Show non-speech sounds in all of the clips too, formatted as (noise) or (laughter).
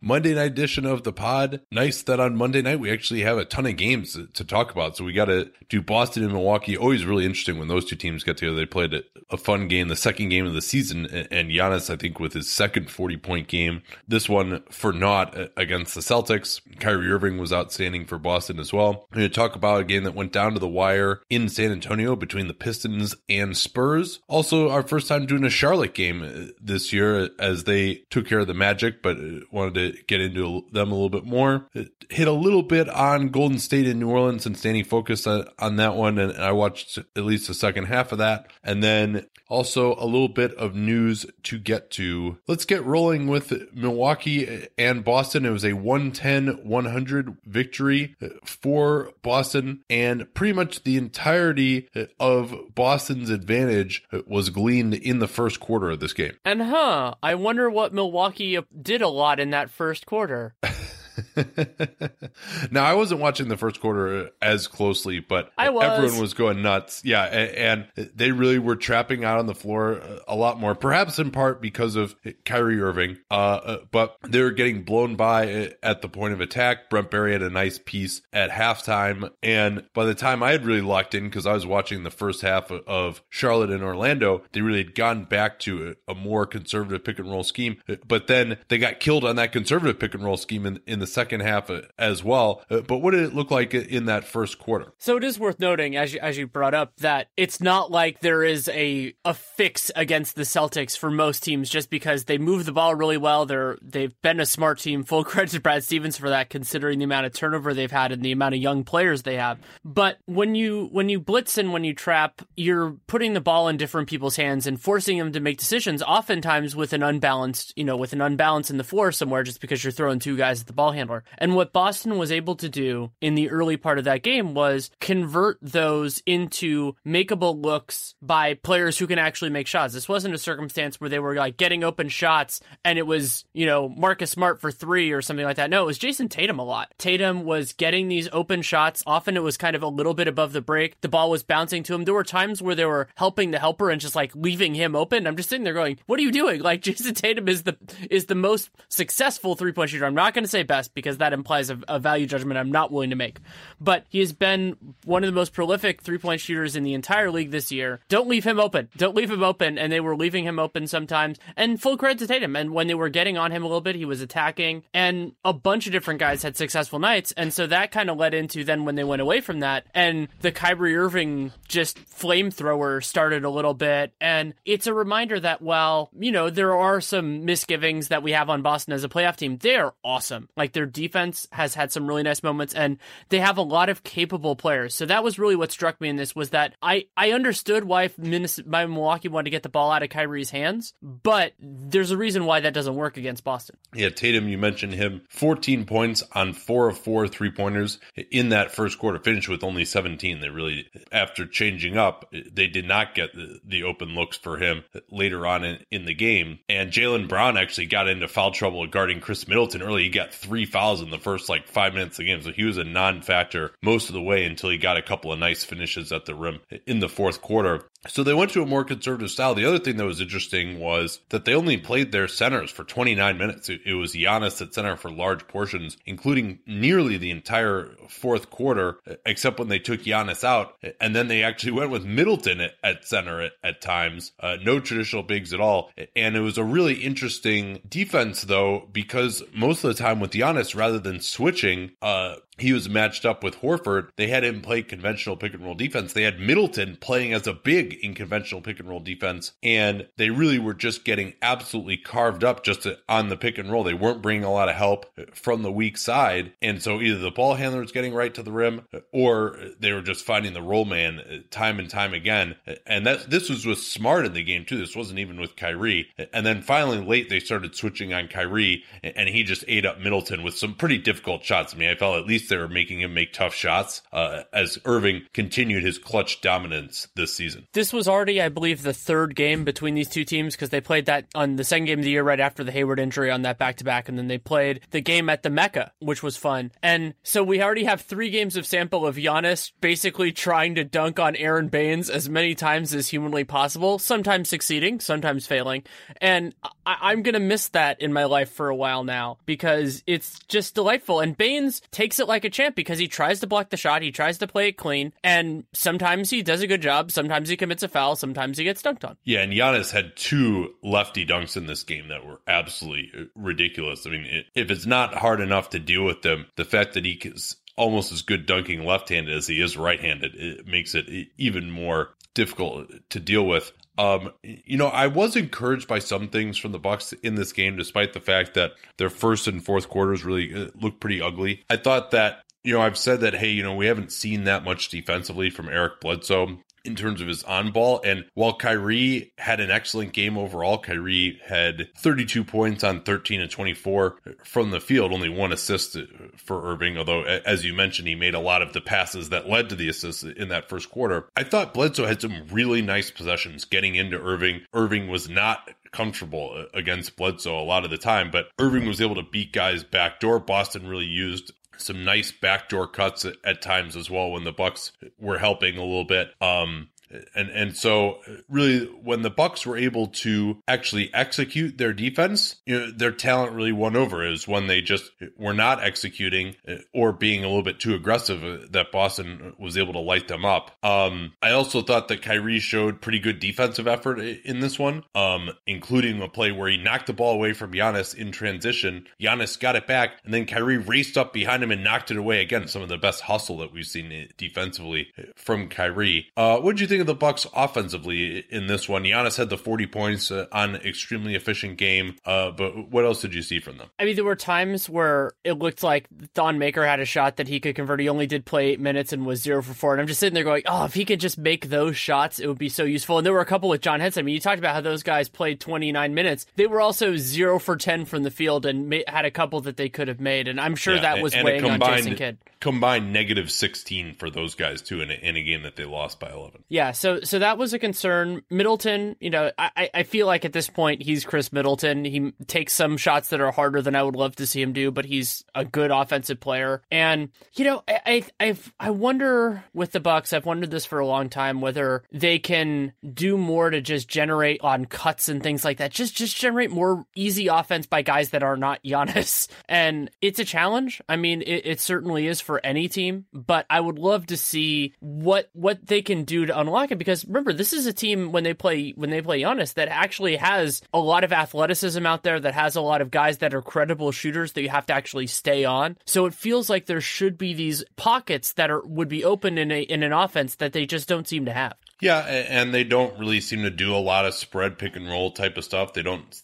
Monday night edition of the pod. Nice that on Monday night we actually have a ton of games to talk about. So we got to do Boston and Milwaukee. Always really interesting when those two teams get together. They played a fun game, the second game of the season, and Giannis, I think, with his second 40 point game. This one for naught uh, against the Celtics. Kyrie Irving was outstanding for Boston as well. We're going to talk about a game that went down to the wire in San Antonio between the Pistons and Spurs. Also, our first time doing a Charlotte game uh, this year as they took care of the Magic, but uh, wanted to get into them a little bit more. It hit a little bit on Golden State in New Orleans and Stanley focused on, on that one. And I watched at least the second half of that. And then also a little bit of news to get to. Let's get rolling with Milwaukee and Boston. It was a 110 100 victory uh, for Boston, and pretty much the entirety uh, of Boston's advantage uh, was gleaned in the first quarter of this game. And huh, I wonder what Milwaukee did a lot in that first quarter. (laughs) (laughs) now I wasn't watching the first quarter as closely, but was. everyone was going nuts. Yeah, and, and, they really were trapping out on the floor a lot more, perhaps in part because of Kyrie Irving. Uh, uh, but they were getting blown by at the point of attack. Brent Barry had a nice piece at halftime, and by the time I had really locked in, because I was watching the first half of Charlotte and Orlando, they really had gotten back to a, a more conservative pick and roll scheme. But then they got killed on that conservative pick and roll scheme in, in the second half uh, as well. Uh, but what did it look like in that first quarter? So it is worth noting, as you, as you brought up, that it's not like there is a a fix against the Celtics for most teams just because they move the ball really well. They're they've been a smart team. (laughs) Full credit to Brad Stevens for that, considering the amount of turnover they've had and the amount of young players they have. But when you when you blitz and when you trap, you're putting the ball in different people's hands and forcing them to make decisions. Oftentimes with an unbalanced, you know, with an unbalance in the floor somewhere, just because you're throwing two guys at the ball handler. And what Boston was able to do in the early part of that game was convert those into makeable looks by players who can actually make shots. This wasn't a circumstance where they were like getting open shots and it was, you know, Marcus Smart for three or something like that. No, it was Jayson Tatum a lot. Tatum was getting these open shots. Often it was kind of a little bit above the break. The ball was bouncing to him. There were times where they were helping the helper and just like leaving him open. I'm just sitting there going, what are you doing? Like (laughs) Jayson Tatum is the is the most successful three point shooter. I'm not going to say best because that implies a, a, value judgment I'm not willing to make. But he has been one of the most prolific three point shooters in the entire league this year. Don't leave him open. Don't leave him open. And they were leaving him open sometimes. And full credit to Tatum. And when they were getting on him a little bit, he was attacking. And a bunch of different guys had successful nights. And so that kind of led into then when they went away from that, and the Kyrie Irving just flamethrower started a little bit. And it's a reminder that while, you know, there are some misgivings that we have on Boston as a playoff team, they are awesome. Like their defense has had some really nice moments and they have a lot of capable players. So that was really what struck me in this was that I, I understood why Minnesota, Milwaukee wanted to get the ball out of Kyrie's hands, but there's a reason why that doesn't work against Boston. Yeah, Tatum, you mentioned him, 14 points on four of four three pointers in that first quarter, finished with only 17. They really, after changing up, they did not get the, the open looks for him later on in, in the game. And Jaylen Brown actually got into foul trouble guarding Khris Middleton early. He got three fouls in the first like five minutes of the game. So he was a non factor most of the way until he got a couple of nice finishes at the rim in the fourth quarter. So they went to a more conservative style. The other thing that was interesting was that they only played their centers for 29 minutes. It, was Giannis at center for large portions, including nearly the entire fourth quarter, except when they took Giannis out. And then they actually went with Middleton at, at center at, at times. Uh, no traditional bigs at all. And it was a really interesting defense, though, because most of the time with Giannis, rather than switching, uh, he was matched up with Horford. They had him play conventional pick and roll defense. They had Middleton playing as a big in conventional pick and roll defense, and they really were just getting absolutely carved up just on the pick and roll. They weren't bringing a lot of help from the weak side, and so either the ball handler was getting right to the rim, or they were just finding the roll man time and time again. And that this was with Smart in the game too. This wasn't even with Kyrie. And then finally late they started switching on Kyrie, and he just ate up Middleton with some pretty difficult shots. I mean, I felt at least they were making him make tough shots uh, as Irving continued his clutch dominance this season. This was already, I believe, the third game between these two teams because they played that on the second game of the year right after the Hayward injury on that back to back, and then they played the game at the Mecca, which was fun. And so we already have three games of sample of Giannis basically trying to dunk on Aron Baynes as many times as humanly possible, sometimes succeeding, sometimes failing. And I- am gonna miss that in my life for a while now because it's just delightful. And Baynes takes it like a champ because he tries to block the shot, he tries to play it clean, and sometimes he does a good job. Sometimes he commits a foul. Sometimes he gets dunked on. Yeah, and Giannis had two lefty dunks in this game that were absolutely uh, ridiculous. I mean, if it's not hard enough to deal with them, the fact that he is almost as good dunking left-handed as he is right-handed, it makes it even more difficult to deal with. Um, you know, I was encouraged by some things from the Bucks in this game, despite the fact that their first and fourth quarters really uh, looked pretty ugly. I thought that you know, I've said that, hey, you know, we haven't seen that much defensively from Eric Bledsoe in terms of his on ball. And while Kyrie had an excellent game overall, Kyrie had 32 points on 13 and 24 from the field, only one assist for Irving. Although, as you mentioned, he made a lot of the passes that led to the assists in that first quarter. I thought Bledsoe had some really nice possessions getting into Irving. Irving was not comfortable against Bledsoe a lot of the time, but Irving was able to beat guys backdoor. Boston really used some nice backdoor cuts at, at, times as well when the Bucks were helping a little bit. Um, and and so really when the bucks were able to actually execute their defense you know their talent really won over is when they just were not executing or being a little bit too aggressive uh, that boston was able to light them up. Um i also thought that Kyrie showed pretty good defensive effort in this one um including a play where he knocked the ball away from Giannis in transition. Giannis got it back and then Kyrie raced up behind him and knocked it away. Again some of the best hustle that we've seen defensively from Kyrie. Uh what did you think of the Bucks offensively in this one? Giannis had the 40 points uh, on extremely efficient game, uh, but what else did you see from them? I mean, there were times where it looked like Thon Maker had a shot that he could convert. He only did play eight minutes and was zero for four. And I'm just sitting there going, oh, if he could just make those shots, it would be so useful. And there were a couple with John Henson. I mean, you talked about how those guys played 29 minutes. They were also zero for 10 from the field and had a couple that they could have made. And I'm sure yeah, that was weighing combined, on Jason Kidd. Combined negative 16 for those guys, too, in a, in a game that they lost by 11. Yeah, so so that was a concern. Middleton, you know, I I feel like at this point he's Khris Middleton. He takes some shots that are harder than I would love to see him do, but he's a good offensive player. And you know, I I I wonder with the Bucks, I've wondered this for a long time whether they can do more to just generate on cuts and things like that. Just just generate more easy offense by guys that are not Giannis. (laughs) And it's a challenge. I mean, it, it certainly is for any team, but I would love to see what what they can do to unlock because remember, this is a team when they play when they play Giannis that actually has a lot of athleticism out there that has a lot of guys that are credible shooters that you have to actually stay on. So it feels like there should be these pockets that are would be open in a in an offense that they just don't seem to have. Yeah, and they don't really seem to do a lot of spread pick and roll type of stuff. They don't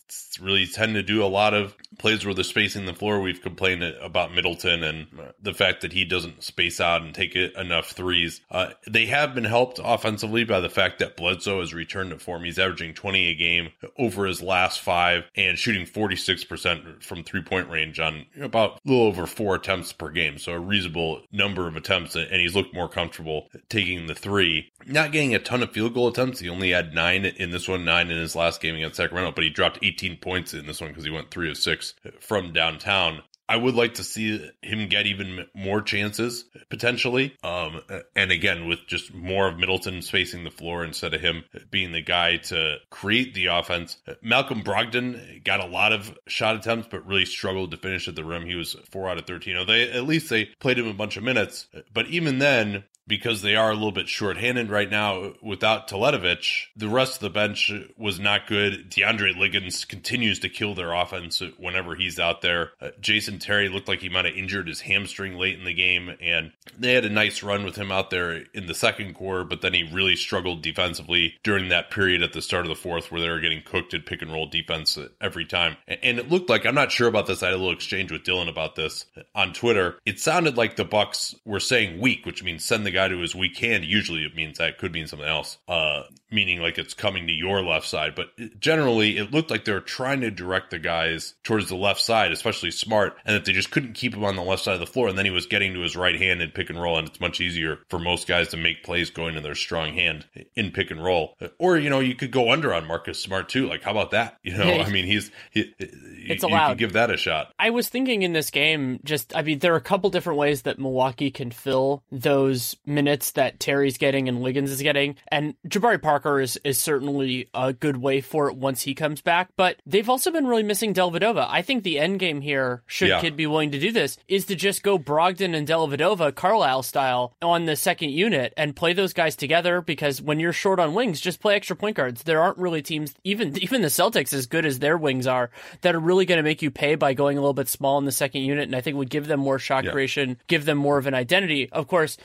really tend to do a lot of plays where they're spacing the floor. We've complained about Middleton and the fact that he doesn't space out and take enough threes. Uh, they have been helped offensively by the fact that Bledsoe has returned to form. He's averaging 20 a game over his last five and shooting 46% from three point range on about a little over four attempts per game. So a reasonable number of attempts, and he's looked more comfortable taking the three. Not getting a ton of field goal attempts. He only had nine in this one, nine in his last game against Sacramento, but he dropped 18 points in this one because he went three of six from downtown. I would like to see him get even more chances potentially. Um, and again, with just more of Middleton spacing the floor instead of him being the guy to create the offense. Malcolm Brogdon got a lot of shot attempts, but really struggled to finish at the rim. He was four out of 13. They, at least they played him a bunch of minutes, but even then, because they are a little bit shorthanded right now without Teletovic. The rest of the bench was not good. DeAndre Liggins continues to kill their offense whenever he's out there. Uh, Jason Terry looked like he might have injured his hamstring late in the game, and they had a nice run with him out there in the second quarter, but then he really struggled defensively during that period at the start of the fourth where they were getting cooked at pick and roll defense every time. And it looked like, I'm not sure about this, I had a little exchange with Dylan about this on Twitter. It sounded like the Bucks were saying weak, which means send the guy to his weak hand. Usually it means that could mean something else, uh, meaning like it's coming to your left side. But generally, it looked like they were trying to direct the guys towards the left side, especially Smart, and that they just couldn't keep him on the left side of the floor. And then he was getting to his right hand in pick and roll, and it's much easier for most guys to make plays going to their strong hand in pick and roll. Or, you know, you could go under on Marcus Smart too. Like, how about that? (laughs) You know, I (laughs) mean, he's, he, it's you, allowed. You give that a shot. I was thinking in this game, just, I mean, there are a couple different ways that Milwaukee can fill those minutes that Terry's getting and Liggins is getting. And Jabari Parker is, is certainly a good way for it once he comes back. But they've also been really missing Dellavedova. I think the end game here, should yeah. Kidd be willing to do this, is to just go Brogdon and Dellavedova Carlisle style on the second unit and play those guys together because when you're short on wings, just play extra point guards. There aren't really teams, even even the Celtics, as good as their wings are, that are really going to make you pay by going a little bit small in the second unit. And I think would give them more shot yeah. creation, give them more of an identity. Of course,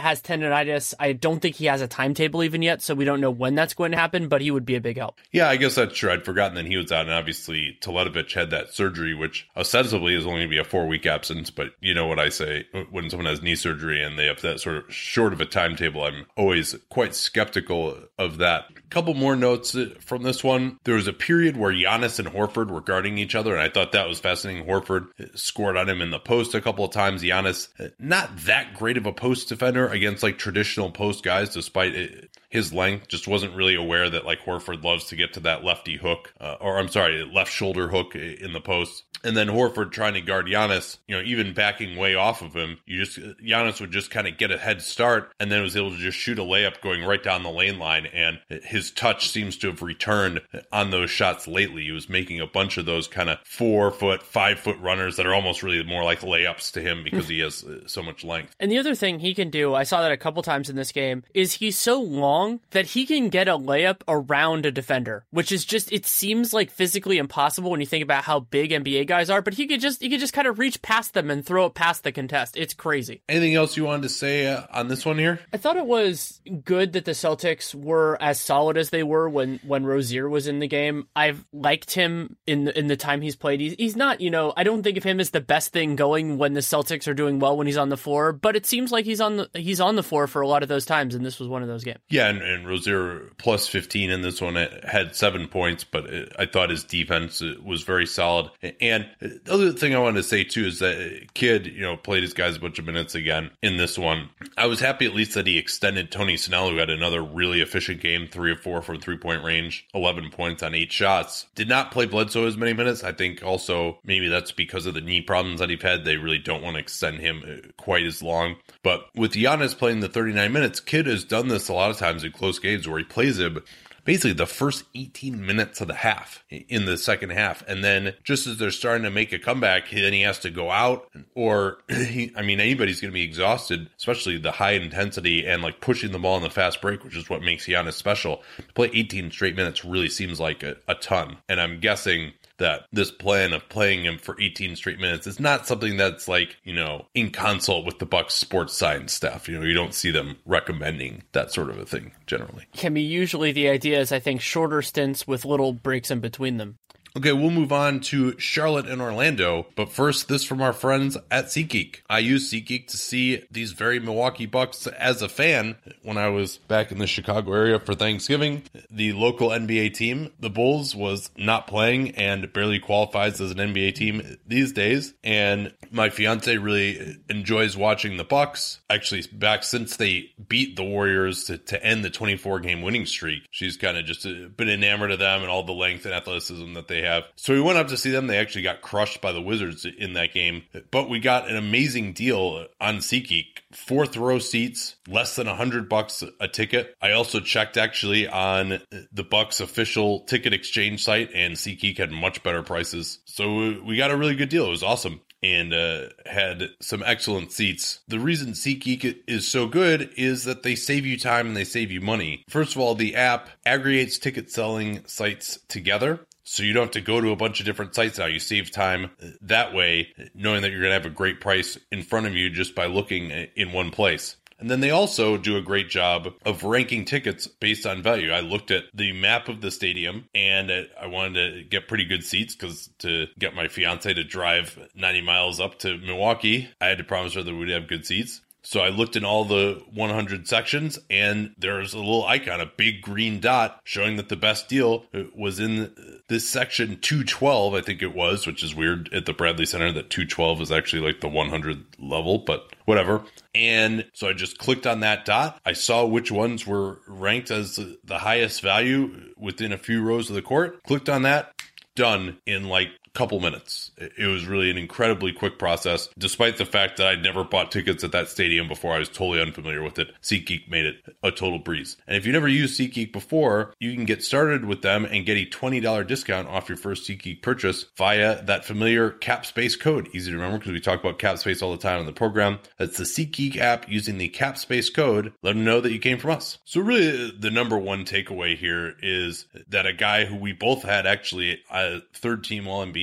Has tendonitis. I don't think he has a timetable even yet, so we don't know when that's going to happen, but he would be a big help. Yeah, I guess that's true. I'd forgotten that he was out, and obviously Teletovic had that surgery, which ostensibly is only going to be a four week absence. But you know what I say when someone has knee surgery and they have that sort of short of a timetable, I'm always quite skeptical of that. A couple more notes from this one. There was a period where Giannis and Horford were guarding each other, and I thought that was fascinating. Horford scored on him in the post a couple of times. Giannis, not that great of a post defender against like traditional post guys, despite it, his length, just wasn't really aware that like Horford loves to get to that lefty hook, uh, or I'm sorry, left shoulder hook in the post. And then Horford trying to guard Giannis, you know, even backing way off of him, you just Giannis would just kind of get a head start, and then was able to just shoot a layup going right down the lane line. And his touch seems to have returned on those shots lately. He was making a bunch of those kind of four foot, five foot runners that are almost really more like layups to him because he has uh, so much length. And the other thing he can do, I saw that a couple times in this game, is he's so long that he can get a layup around a defender, which is just it seems like physically impossible when you think about how big NBA guys are, but he could just he could just kind of reach past them and throw it past the contest. It's crazy. Anything else you wanted to say uh, on this one here? I thought it was good that the Celtics were as solid as they were when when Rozier was in the game. I've liked him in the, in the time he's played. He's, he's not, you know, I don't think of him as the best thing going when the Celtics are doing well when he's on the floor, but it seems like he's on the he's on the floor for a lot of those times, and this was one of those games. Yeah, and, Rozier plus 15 in this one it had seven points, but it, I thought his defense uh, was very solid. And the other thing I wanted to say too is that Kidd, you know, played his guys a bunch of minutes again in this one. I was happy at least that he extended Tony Snell, who had another really efficient game, three or four from three point range, 11 points on eight shots. Did not play Bledsoe as many minutes. I think also maybe that's because of the knee problems that he's had. They really don't want to extend him uh, quite as long. But with Giannis playing the 39 minutes, Kidd has done this a lot of times in close games where he plays him basically the first 18 minutes of the half in the second half. And then just as they're starting to make a comeback, then he has to go out or (clears throat) he, I mean, anybody's going to be exhausted, especially the high intensity and like pushing the ball in the fast break, which is what makes Giannis special. To play 18 straight minutes really seems like a, a ton. And I'm guessing that this plan of playing him for 18 straight minutes is not something that's like, you know, in consult with the Bucks sports science staff. You know, you don't see them recommending that sort of a thing generally. Can be usually the idea is I think shorter stints with little breaks in between them. Okay, we'll move on to Charlotte and Orlando, but first, this from our friends at SeatGeek. I use SeatGeek to see these very Milwaukee Bucks as a fan when I was back in the Chicago area for Thanksgiving. The local NBA team, the Bulls, was not playing and barely qualifies as an NBA team these days. And my fiance really enjoys watching the Bucks. Actually, back since they beat the Warriors to, to end the 24 game winning streak, she's kind of just uh, been enamored of them and all the length and athleticism that they have. So we went up to see them. They actually got crushed by the Wizards in that game, but we got an amazing deal on SeatGeek. Fourth row seats, less than a hundred bucks a ticket. I also checked actually on the Bucks official ticket exchange site, and SeatGeek had much better prices. So we got a really good deal. It was awesome and uh, had some excellent seats. The reason SeatGeek is so good is that they save you time and they save you money. First of all, the app aggregates ticket selling sites together. So you don't have to go to a bunch of different sites now. You save time that way, knowing that you're going to have a great price in front of you just by looking in one place. And then they also do a great job of ranking tickets based on value. I looked at the map of the stadium and I wanted to get pretty good seats because to get my fiance to drive 90 miles up to Milwaukee, I had to promise her that we'd have good seats. So I looked in all the 100 sections and there's a little icon, a big green dot showing that the best deal was in this section 212, I think it was, which is weird at the Bradley Center that 212 is actually like the 100 level, but whatever. And so I just clicked on that dot. I saw which ones were ranked as the highest value within a few rows of the court. Clicked on that, done in like couple minutes. It was really an incredibly quick process, despite the fact that I'd never bought tickets at that stadium before. I was totally unfamiliar with it. SeatGeek made it a total breeze. And if you never used SeatGeek before, you can get started with them and get a $20 discount off your first SeatGeek purchase via that familiar CapSpace code. Easy to remember because we talk about CapSpace all the time on the program. That's the SeatGeek app using the CapSpace code. Let them know that you came from us. So really the number one takeaway here is that a guy who we both had actually a third team All NBA,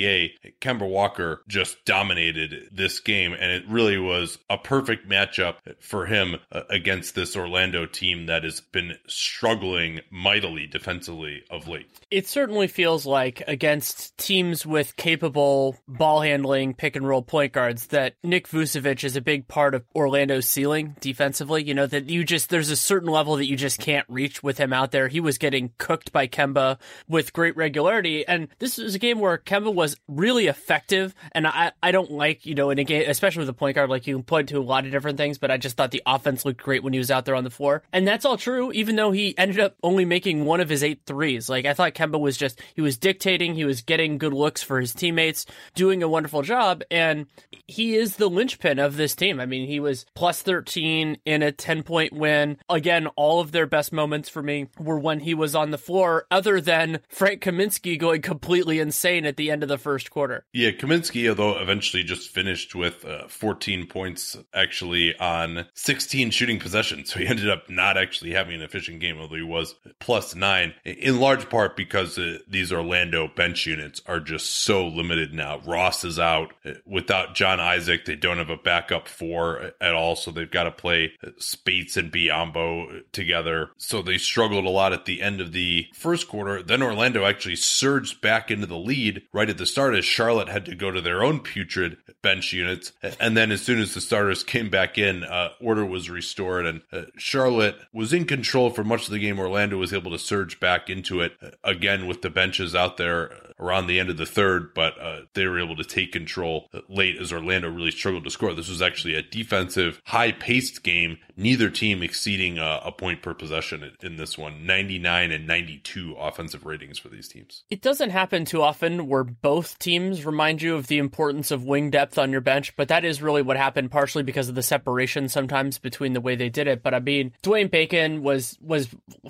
Kemba Walker just dominated this game. And it really was a perfect matchup for him uh, against this Orlando team that has been struggling mightily defensively of late. It certainly feels like against teams with capable ball handling pick and roll point guards that Nick Vucevic is a big part of Orlando's ceiling defensively. You know, that you just, there's a certain level that you just can't reach with him out there. He was getting cooked by Kemba with great regularity. And this was a game where Kemba was really effective. And I, I don't like, you know, in a game, especially with a point guard, like you can point to a lot of different things, but I just thought the offense looked great when he was out there on the floor. And that's all true, even though he ended up only making one of his eight threes. Like I thought Kemba was just, he was dictating, he was getting good looks for his teammates, doing a wonderful job. And he is the linchpin of this team. I mean, he was plus 13 in a 10 point win. Again, all of their best moments for me were when he was on the floor, other than Frank Kaminsky going completely insane at the end of the first quarter. Yeah, Kaminsky, although eventually just finished with uh, 14 points actually on 16 shooting possessions. So he ended up not actually having an efficient game, although he was plus nine, in large part because uh, these Orlando bench units are just so limited now. Ross is out. Without John Isaac, they don't have a backup four at all. So they've got to play Speights and Biyombo together. So they struggled a lot at the end of the first quarter. Then Orlando actually surged back into the lead right at the start as Charlotte had to go to their own putrid bench units. And then as soon as the starters came back in, uh, order was restored and uh, Charlotte was in control for much of the game. Orlando was able to surge back into it uh, again with the benches out there around the end of the third, but uh, they were able to take control late as Orlando really struggled to score. This was actually a defensive, high paced game. Neither team exceeding a, a point per possession in this one 99 and 92 offensive ratings for these teams. It doesn't happen too often where both teams remind you of the importance of wing depth on your bench, but that is really what happened partially because of the separation sometimes between the way they did it. But I mean, Dwayne Bacon was was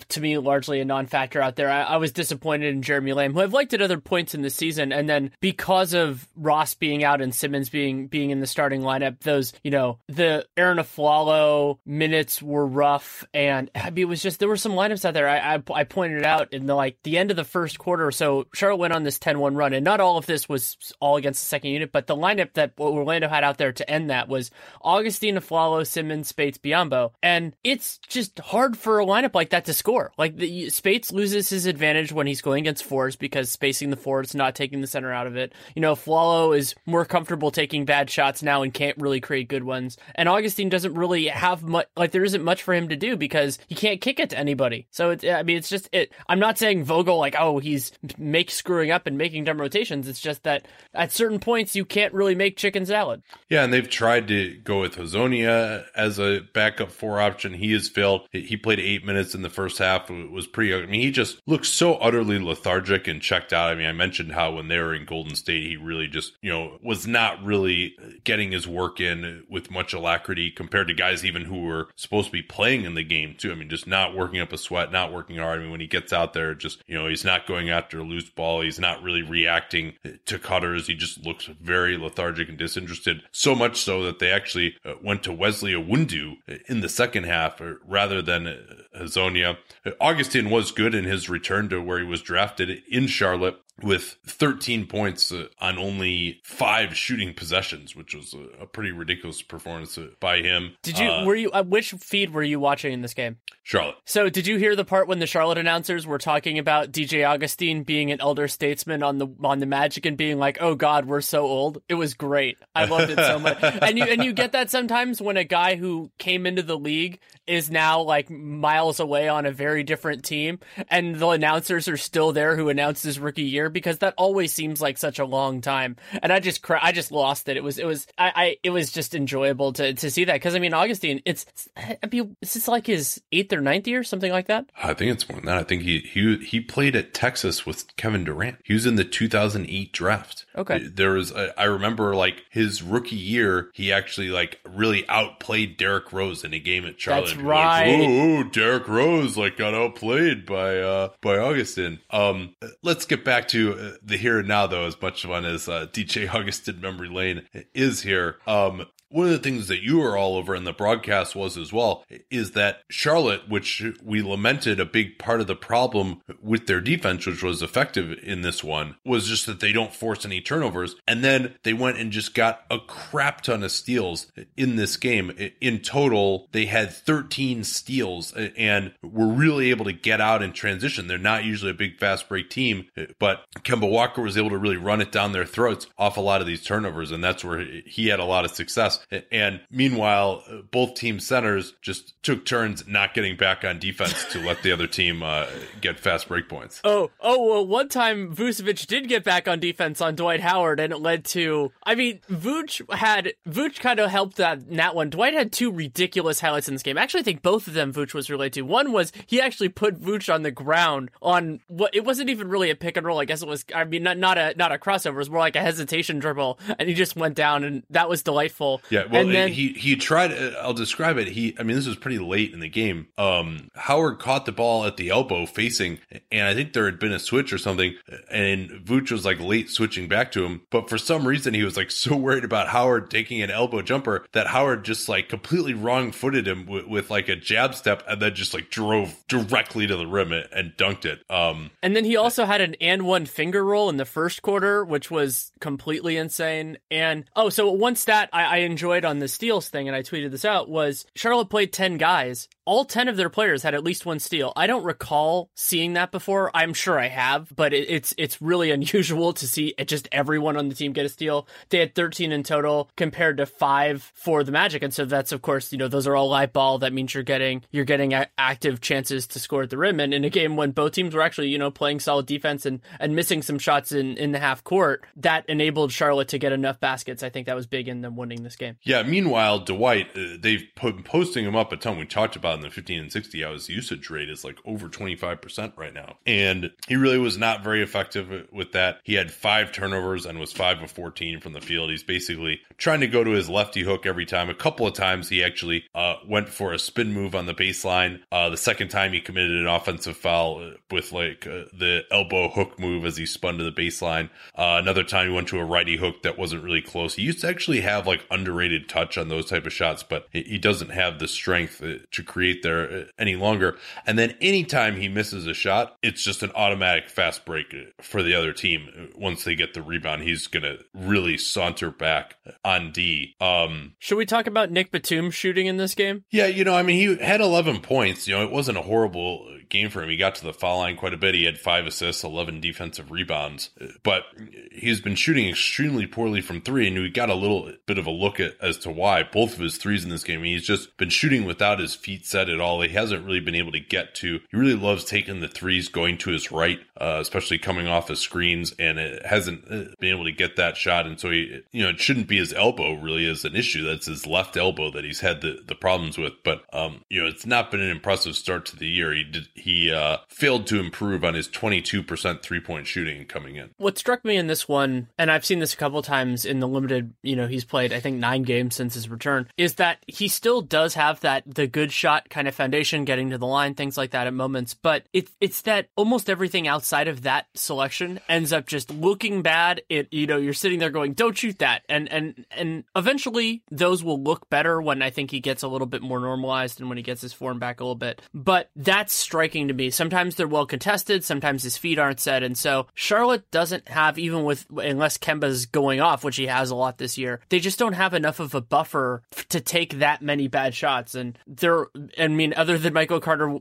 to me largely a non-factor out there. I, I was disappointed in Jeremy Lamb, who I've liked at other points in the season, and then because of Ross being out and Simmons being being in the starting lineup, those you know the Arron Afflalo minutes were rough, and I mean, it was just there were some lineups out there. I I, I pointed out in the like the end of the first quarter so, Charlotte went on this 10-1 run, and not all of this was all against the second unit, but the lineup that Orlando had out there to end that was Augustin Afflalo, Simmons, Speights, Biyombo, and it's just hard for a lineup like that to score. Like the Speights loses his advantage when he's going against fours because spacing the fours, not taking the center out of it. You know, Afflalo is more comfortable taking bad shots now and can't really create good ones, and Augustin doesn't really have much. Like there isn't much for him to do because he can't kick it to anybody. So it's, I mean, it's just it. I'm not saying Vogel like oh he's make screwing up and making dumb rotations. It's just that at certain points you can't really make chicken salad. Yeah, and they've tried to go with Hezonja as a backup four option. He has failed. He played eight minutes in the first half. It was pretty. I mean, he just looks so utterly lethargic and checked out. I mean, I mentioned how when they were in Golden State, he really just you know was not really getting his work in with much alacrity compared to guys even who were supposed to be playing in the game too. I mean, just not working up a sweat, not working hard. I mean, when he gets out there, just you know, he's not going after a loose ball. He's not really reacting to cutters. He just looks very lethargic and disinterested. So much so that they actually uh, went to Wesley Iwundu in the second half uh, rather than uh, Augustin was good in his return to where he was drafted in Charlotte with 13 points uh, on only five shooting possessions, which was a, pretty ridiculous performance uh, by him. Did you? Uh, were you? Uh, which feed were you watching in this game? Charlotte. So, did you hear the part when the Charlotte announcers were talking about DJ Augustin being an elder statesman on the on the Magic and being like, "Oh God, we're so old." It was great. I loved it so much. (laughs) and you and you get that sometimes when a guy who came into the league is now like miles away on a very different team, and the announcers are still there who announced his rookie year year because that always seems like such a long time. And I just cry, I just lost it. It was it was I, I it was just enjoyable to to see that because I mean Augustin, it's I mean it's like his eighth or ninth year, something like that. I think it's more than that. I think he he he played at Texas with Kevin Durant. He was in the 2008 draft. Okay. There was I remember like his rookie year, he actually like really outplayed Derrick Rose in a game at Charlotte. That's right. Like, oh, Derrick Rose like got outplayed by uh by Augustin. Um, let's get back to uh, the here and now though. As much fun as uh, DJ Augustin memory lane is here. Um, one of the things that you were all over in the broadcast was as well is that Charlotte, which we lamented a big part of the problem with their defense, which was effective in this one, was just that they don't force any turnovers. And then they went and just got a crap ton of steals in this game. In total, they had 13 steals and were really able to get out and transition. They're not usually a big fast break team, but Kemba Walker was able to really run it down their throats off a lot of these turnovers. And that's where he had a lot of success. And meanwhile, both team centers just took turns not getting back on defense to let the other team uh, get fast break points. Oh, oh, well, one time Vucevic did get back on defense on Dwight Howard, and it led to. I mean, Vuce had Vuce kind of helped that that one. Dwight had two ridiculous highlights in this game. Actually, I think both of them Vuce was related to. One was he actually put Vuce on the ground on what it wasn't even really a pick and roll. I guess it was. I mean, not not a not a crossover. It was more like a hesitation dribble, and he just went down, and that was delightful. Yeah, well, then, he he tried. Uh, I'll describe it. He, I mean, this was pretty late in the game. Um, Howard caught the ball at the elbow facing, and I think there had been a switch or something, and Vooch was like late switching back to him. But for some reason, he was like so (laughs) worried about Howard taking an elbow jumper that Howard just like completely wrong footed him with, with, like a jab step, and then just like drove directly to the rim and dunked it. Um, and then he also had an and one finger roll in the first quarter, which was completely insane. And oh, so one stat I, I enjoyed on the steals thing, and I tweeted this out, was Charlotte played 10 guys all 10 of their players had at least one steal. I don't recall seeing that before. I'm sure I have, but it, it's it's really (laughs) unusual to see just everyone on the team get a steal. They had 13 in total compared to 5 for the Magic. And so that's of course, you know, those are all live ball. That means you're getting you're getting active chances to score at the rim and in a game when both teams were actually, you know, playing solid defense and and missing some shots in in the half court, that enabled Charlotte to get enough baskets. I think that was big in them winning this game. Yeah, meanwhile, Dwight, uh, they've put posting him up a ton. We talked about in the 15 and 60 how his usage rate is like over 25% right now. And he really was not very effective with that. He had five turnovers and was 5 of 14 from the field. He's basically trying to go to his lefty hook every time. A couple of times he actually uh, went for a spin move on the baseline. Uh, the second time he committed an offensive foul with like uh, the elbow hook move as he spun to the baseline. Uh, another time he went to a righty hook that wasn't really close. He used to actually have like underrated touch on those type of shots, but he doesn't have the strength uh, to create there uh, any longer. And then anytime he misses a shot, it's just an automatic fast break for the other team. Once they get the rebound, he's going to really saunter back on D. Um, Should we talk about Nick Batum shooting in this game? Yeah, you know, I mean, he had 11 points. You know, it wasn't a horrible game for him. He got to the foul line quite a bit. He had five assists, 11 defensive rebounds, but he's been shooting extremely poorly from three. And we got a little bit of a look at as to why both of his threes in this game. He's just been shooting without his feet set at all. He hasn't really been able to get to. He really loves taking the threes, going to his right, uh, especially coming off of screens, and it hasn't uh, been able to get that shot. And so he, you know, it shouldn't be his elbow really as an issue. That's his left elbow that he's had the, the problems with. But um, you know, it's not been an impressive start to the year. He did he uh, failed to improve on his 22% three point shooting coming in. What struck me in this one, and I've seen this a couple times in the limited, you know, he's played I think nine games since his return, is that he still does have that the good shot kind of foundation, getting to the line, things like that at moments. But it's it's that almost everything outside of that selection ends up just looking bad. It you know you're sitting there going, don't shoot that, and and and eventually those will look better when I think he gets a little bit more normalized and when he gets his form back a little bit. But that's striking to me. Sometimes they're well contested, sometimes his feet aren't set, and so Charlotte doesn't have even with unless Kemba's going off, which he has a lot this year. They just don't have enough of a buffer to take that many bad shots, and they're I mean other than Michael Carter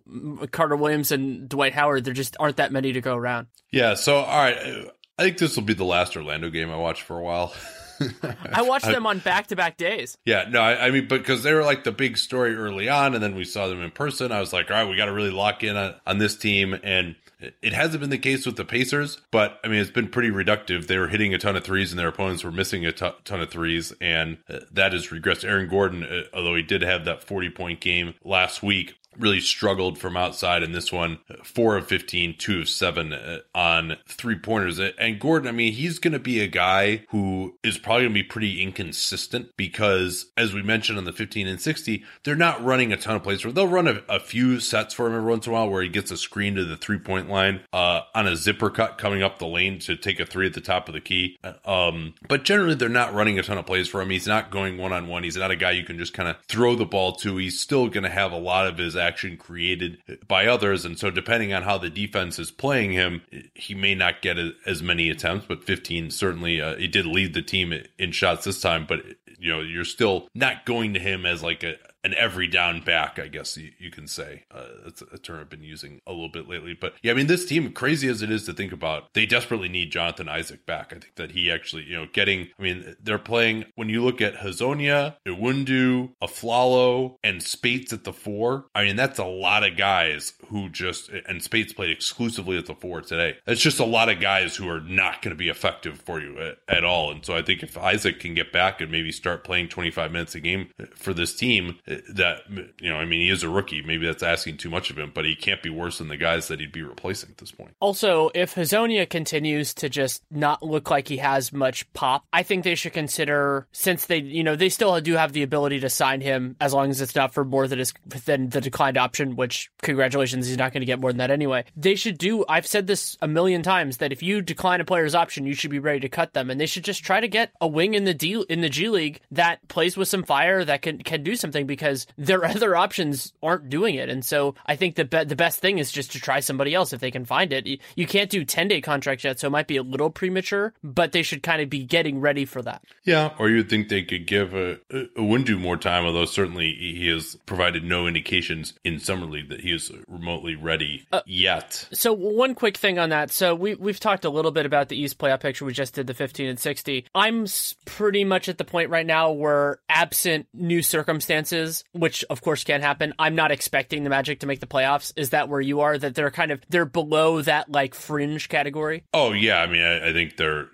Carter Williams and Dwight Howard, there just aren't that many to go around. Yeah. So all right, I think this will be the last Orlando game I watch for a while. (laughs) I watched them on back to back days. Yeah, no, I, I, mean, but because they were like the big story early on, and then we saw them in person. I was like, all right, we got to really lock in on, on this team. And It hasn't been the case with the Pacers, but I mean, it's been pretty reductive. They were hitting a ton of threes and their opponents were missing a t- ton of threes, and uh, that has regressed. Aaron Gordon, uh, although he did have that 40 point game last week, really struggled from outside in this one. Four of 15, two of seven uh, on three pointers. And Gordon, I mean, he's going to be a guy who is probably going to be pretty inconsistent because, as we mentioned on the 15 and 60, they're not running a ton of plays for They'll run a, a, few sets for him every once in a while where he gets a screen to the three point line uh, on a zipper cut coming up the lane to take a three at the top of the key. Um, but generally, they're not running a ton of plays for him. He's not going one on one. He's not a guy you can just kind of throw the ball to. He's still going to have a lot of his created by others. And so, depending on how the defense is playing him, he may not get as many attempts, but 15 certainly, uh, he did lead the team in shots this time. But, you know, you're still not going to him as like a, an every down back, I guess you, you can say. Uh, that's a term I've been using a little bit lately. But yeah, I mean, this team, crazy as it is to think about, they desperately need Jonathan Isaac back. I think that he actually, you know, getting, I mean, they're playing, when you look at Hezonja, Iwundu, Afflalo, and Speights at the four, I mean, that's a lot of guys who just, and Speights played exclusively at the four today. That's just a lot of guys who are not going to be effective for you at, at all. And so I think if Isaac can get back and maybe start playing 25 minutes a game for this team, that you know, I mean, he is a rookie. Maybe that's asking too much of him, but he can't be worse than the guys that he'd be replacing at this point. Also, if Hezonja continues to just not look like he has much pop, I think they should consider since they, you know, they still do have the ability to sign him as long as it's not for more than than the declined option. Which congratulations, he's not going to get more than that anyway. They should do. I've said this a million times that if you decline a player's option, you should be ready to cut them, and they should just try to get a wing in the D in the G League that plays with some fire that can can do something because their (laughs) other options aren't doing it. And so I think the be- the best thing is just to try somebody else if they can find it. You, you can't do 10 day contracts yet, so it might be a little premature, but they should kind of be getting ready for that. Yeah, or you'd think they could give a, Iwundu more time, although certainly he has provided no indications in Summer League that he is remotely ready uh, yet. So one quick thing on that. So we, we've talked a little bit about the East playoff picture. We just did the 15 and 60. I'm pretty much at the point right now where absent new circumstances, which of course can happen. I'm not expecting the Magic to make the playoffs. Is that where you are? That they're kind of they're below that like fringe category? Oh yeah, I mean I, I think they're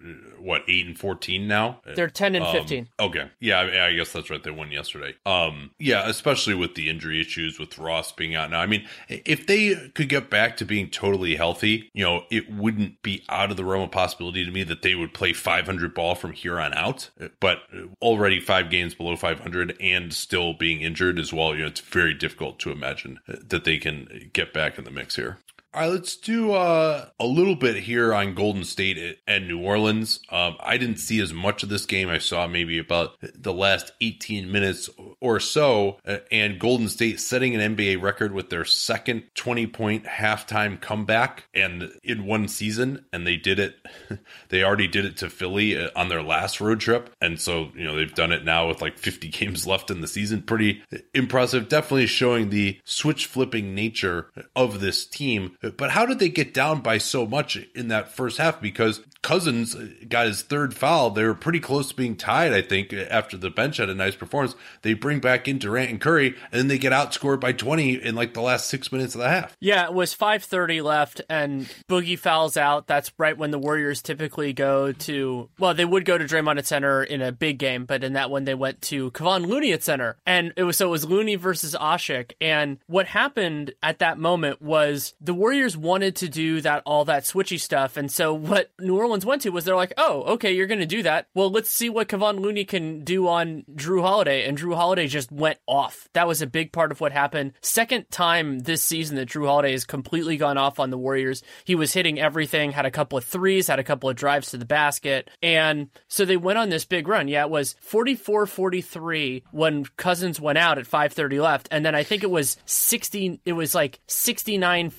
what eight and fourteen now. They're ten and um, fifteen. Okay, yeah, I, I, guess that's right. They won yesterday. Um, yeah, especially with the injury issues with Ross being out now. I mean, if they could get back to being totally healthy, you know, it wouldn't be out of the realm of possibility to me that they would play 500 ball from here on out. But already five games below 500 and still being injured as well, you know, it's very difficult to imagine that they can get back in the mix here. All right, let's do uh, a little bit here on Golden State and New Orleans. Um, I didn't see as much of this game. I saw maybe about the last 18 minutes or so. Uh, and Golden State setting an NBA record with their second 20 point halftime comeback and in one season. And they did it. (laughs) they already did it to Philly uh, on their last road trip. And so, you know, they've done it now with like 50 (laughs) games left in the season. Pretty impressive. Definitely showing the switch flipping nature of this team but how did they get down by so much in that first half? Because Cousins got his third foul. They were pretty close to being tied, I think, after the bench had a nice performance. They bring back in Durant and Curry, and then they get outscored by 20 in like the last six minutes of the half. Yeah, it was 5.30 left, and Boogie fouls out. That's right when the Warriors typically go to, well, they would go to Draymond at center in a big game, but in that one they went to Kevon Looney at center. And it was, so it was Looney versus Asik. And what happened at that moment was the Warriors wanted to do that, all that switchy stuff. And so what New Orleans went to was they're like, oh, okay, you're going to do that. Well, let's see what Kevon Looney can do on Jrue Holiday. And Jrue Holiday just went off. That was a big part of what happened. Second time this season that Jrue Holiday has completely gone off on the Warriors. He was hitting everything, had a couple of threes, had a couple of drives to the basket. And so they went on this big run. Yeah, it was 44 43 when Cousins went out at 5.30 left. And then I think it was 60, it was like 69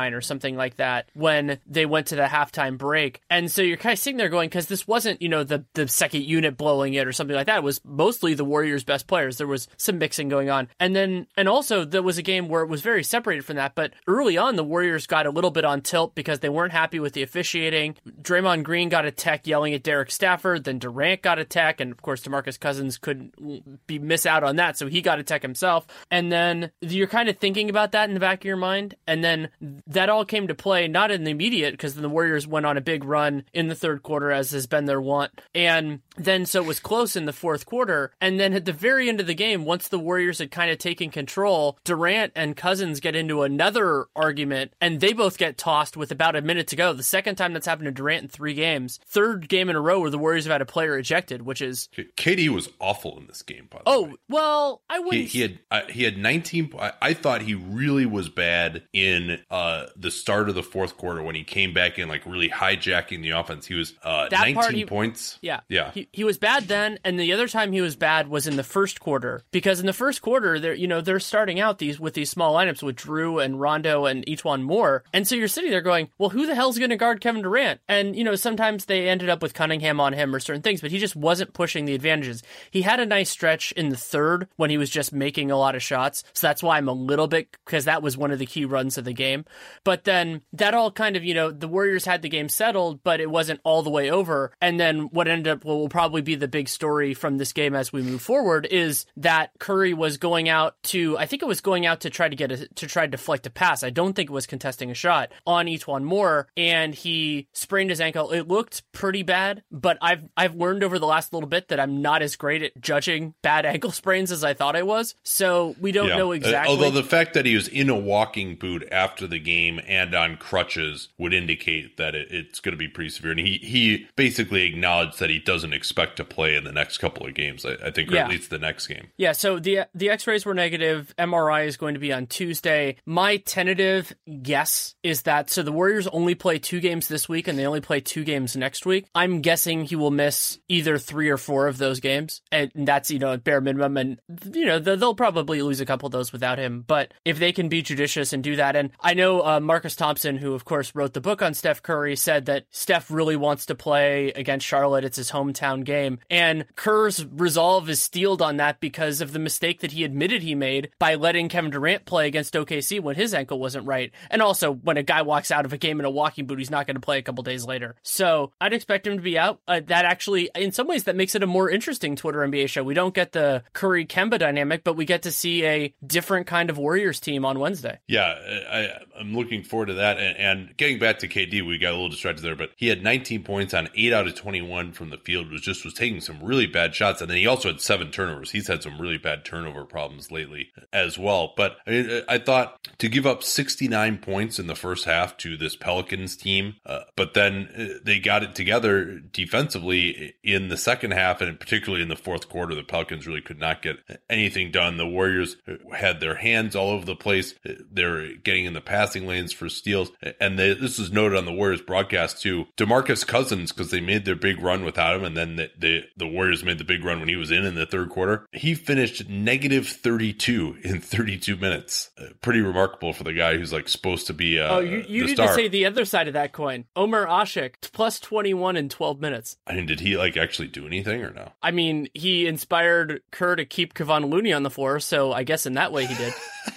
49 or something like that when they went to the halftime break. And so so you're kind of sitting there going, because this wasn't, you know, the, the second unit blowing it or something like that. It was mostly the Warriors' best players. There was some mixing going on. And then, and also there was a game where it was very separated from that. But early on, the Warriors got a little bit on tilt because they weren't happy with the officiating. Draymond Green got a tech yelling at Derrick Stafford. Then Durant got a tech. And of course, DeMarcus Cousins couldn't be miss out on that. So he got a tech himself. And then you're kind of thinking about that in the back of your mind. And then that all came to play, not in the immediate, because then the Warriors went on a big run in the third quarter, as has been their want. And then so it was close in the fourth quarter. And then at the very end of the game, once the Warriors had kind of taken control, Durant and Cousins get into another argument and they both get tossed with about a minute to go. The second time that's happened to Durant in three games. Third game in a row where the Warriors have had a player ejected, which is KD was awful in this game. By the oh way. well, I wouldn't. He, he had uh, he had 19. I, I thought he really was bad in uh, the start of the fourth quarter when he came back in, like really hijacking the offense. He was uh, That 19 part he- points. Yeah. Yeah. He, he was bad then, and the other time he was bad was in the first quarter. Because in the first quarter, they're you know, they're starting out these with these small lineups with Jrue and Rondo and E'Twaun Moore. And so you're sitting there going, Well, who the hell's gonna guard Kevin Durant? And, you know, sometimes they ended up with Cunningham on him or certain things, but he just wasn't pushing the advantages. He had a nice stretch in the third when he was just making a lot of shots. So that's why I'm a little bit because that was one of the key runs of the game. But then that all kind of, you know, the Warriors had the game settled, but it wasn't all the way over. And then what ended up, what will probably be the big story from this game as we move forward is that Curry was going out to, I think it was going out to try to get a, to try to deflect a pass. I don't think it was contesting a shot on E'Twaun Moore. And he sprained his ankle. It looked pretty bad, but I've, I've learned over the last little bit that I'm not as great at judging bad (laughs) ankle sprains as I thought I was. So we don't Yeah. know Uh, exactly. although the fact that he was in a walking boot after the game and on crutches would indicate that it, it's going to be pretty severe. And he, he basically acknowledged that he doesn't expect to play in the next couple of games, I, I think, or Yeah. at least the next game. Yeah, so the the X-rays were negative. MRI is going to be on Tuesday. My tentative guess is that so the Warriors only play two games this week and they only play two games next week. I'm guessing he will miss either three or four of those games, and that's you know at bare minimum. And you know they'll probably lose a couple of those without him. But if they can be judicious and do that, and I know uh, Marcus Thompson, who of course wrote the book on Steph Curry, said that Steph really wants to play against Charlotte. It's his hometown game, and Kerr's resolve is steeled on that because of the mistake that he admitted he made by letting Kevin Durant play against OKC when his ankle wasn't right, and also when a guy walks out of a game in a walking boot, he's not going to play a couple days later. So I'd expect him to be out. Uh, that actually, in some ways, that makes it a more interesting Twitter NBA show. We don't get the Curry Kemba dynamic, but we get to see a different kind of Warriors team on Wednesday. Yeah, I, Looking forward to that. And, and getting back to KD, we got a little distracted there, but he had 19 points on eight out of 21 from the field. Was just was taking some really bad shots, and then he also had seven turnovers. He's had some really bad turnover problems lately as well. But I, mean, I thought to give up 69 points in the first half to this Pelicans team, uh, but then uh, they got it together defensively in the second half, and particularly in the fourth quarter. The Pelicans really could not get anything done. The Warriors had their hands all over the place. They're getting in the passing lanes for steals, and they, this is noted on the Warriors broadcast too. Demarcus Cousins, because they made their big run without him, and then the, the the Warriors made the big run when he was in in the third quarter. He finished negative 32 in 32 minutes. Uh, pretty remarkable for the guy who's like supposed to be uh, Oh, you, you need star. to say the other side of that coin. Omer Asik, plus 21 in 12 minutes. I mean, did he like actually do anything or no? I mean, he inspired Kerr to keep Kevon Looney on the floor, so I guess in that way he did.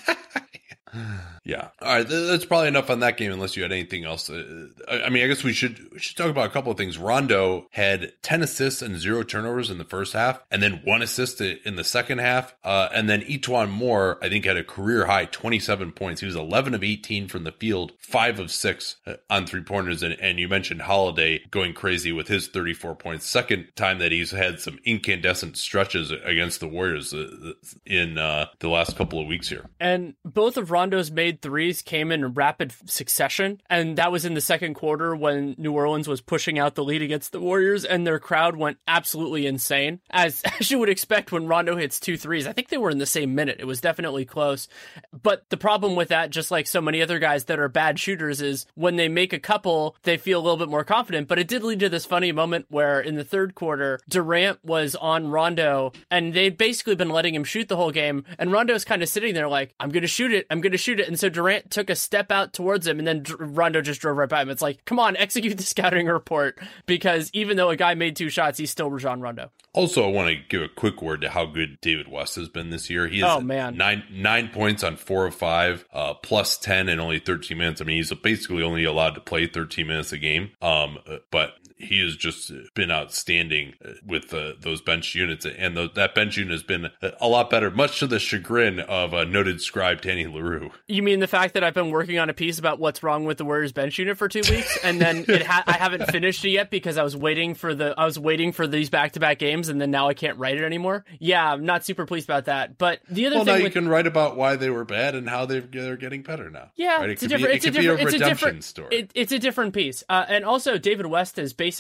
(laughs) Yeah. All right. That's probably enough on that game, unless you had anything else. Uh, I I mean, I guess we should we should talk about a couple of things. Rondo had ten assists and zero turnovers in the first half, and then one assist in the second half. Uh, and then E'Twaun Moore, I think, had a career high twenty seven points. He was eleven of eighteen from the field, five of six uh, on three pointers. And, and you mentioned Holiday going crazy with his thirty four points. Second time that he's had some incandescent stretches against the Warriors uh, in uh, the last couple of weeks here. And both of Rondo's made threes came in rapid succession. And that was in the second quarter when New Orleans was pushing out the lead against the Warriors, and their crowd went absolutely insane. As, (laughs) as you would expect when Rondo hits two threes. I think they were in the same minute. It was definitely close. But the problem with that, just like so many other guys that are bad shooters, is when they make a couple, they feel a little bit more confident. But it did lead to this funny moment where in the third quarter, Durant was on Rondo, and they'd basically been letting him shoot the whole game. And Rondo's kind of sitting there like, I'm going to shoot it. I'm going to shoot it. And so Durant took a step out towards him, and then Rondo just drove right by him. It's like, come on, (laughs) execute the scouting report because even though a guy made two shots, he's still Rajon Rondo. Also, I want to give a quick word to how good David West has been this year. He has oh, man. nine nine points on four of five, uh, plus ten in only thirteen minutes. I mean, he's basically only allowed to play thirteen minutes a game. Um, but he has just been outstanding with uh, those bench units, and the, that bench unit has been a lot better, much to the chagrin of a noted scribe Danny Leroux. You mean the fact that I've been working on a piece about what's wrong with the Warriors bench unit for two weeks, and then it ha- I haven't finished it yet because I was waiting for the I was waiting for these back to back games, and then now I can't write it anymore. Yeah, I'm not super pleased about that. But the other well, thing now with, you can write about why they were bad and how they're they're getting better now. Yeah, right? it's a different. Be, it's a could different. be a it's a different story. It, it's a different piece, uh, and also David West has basically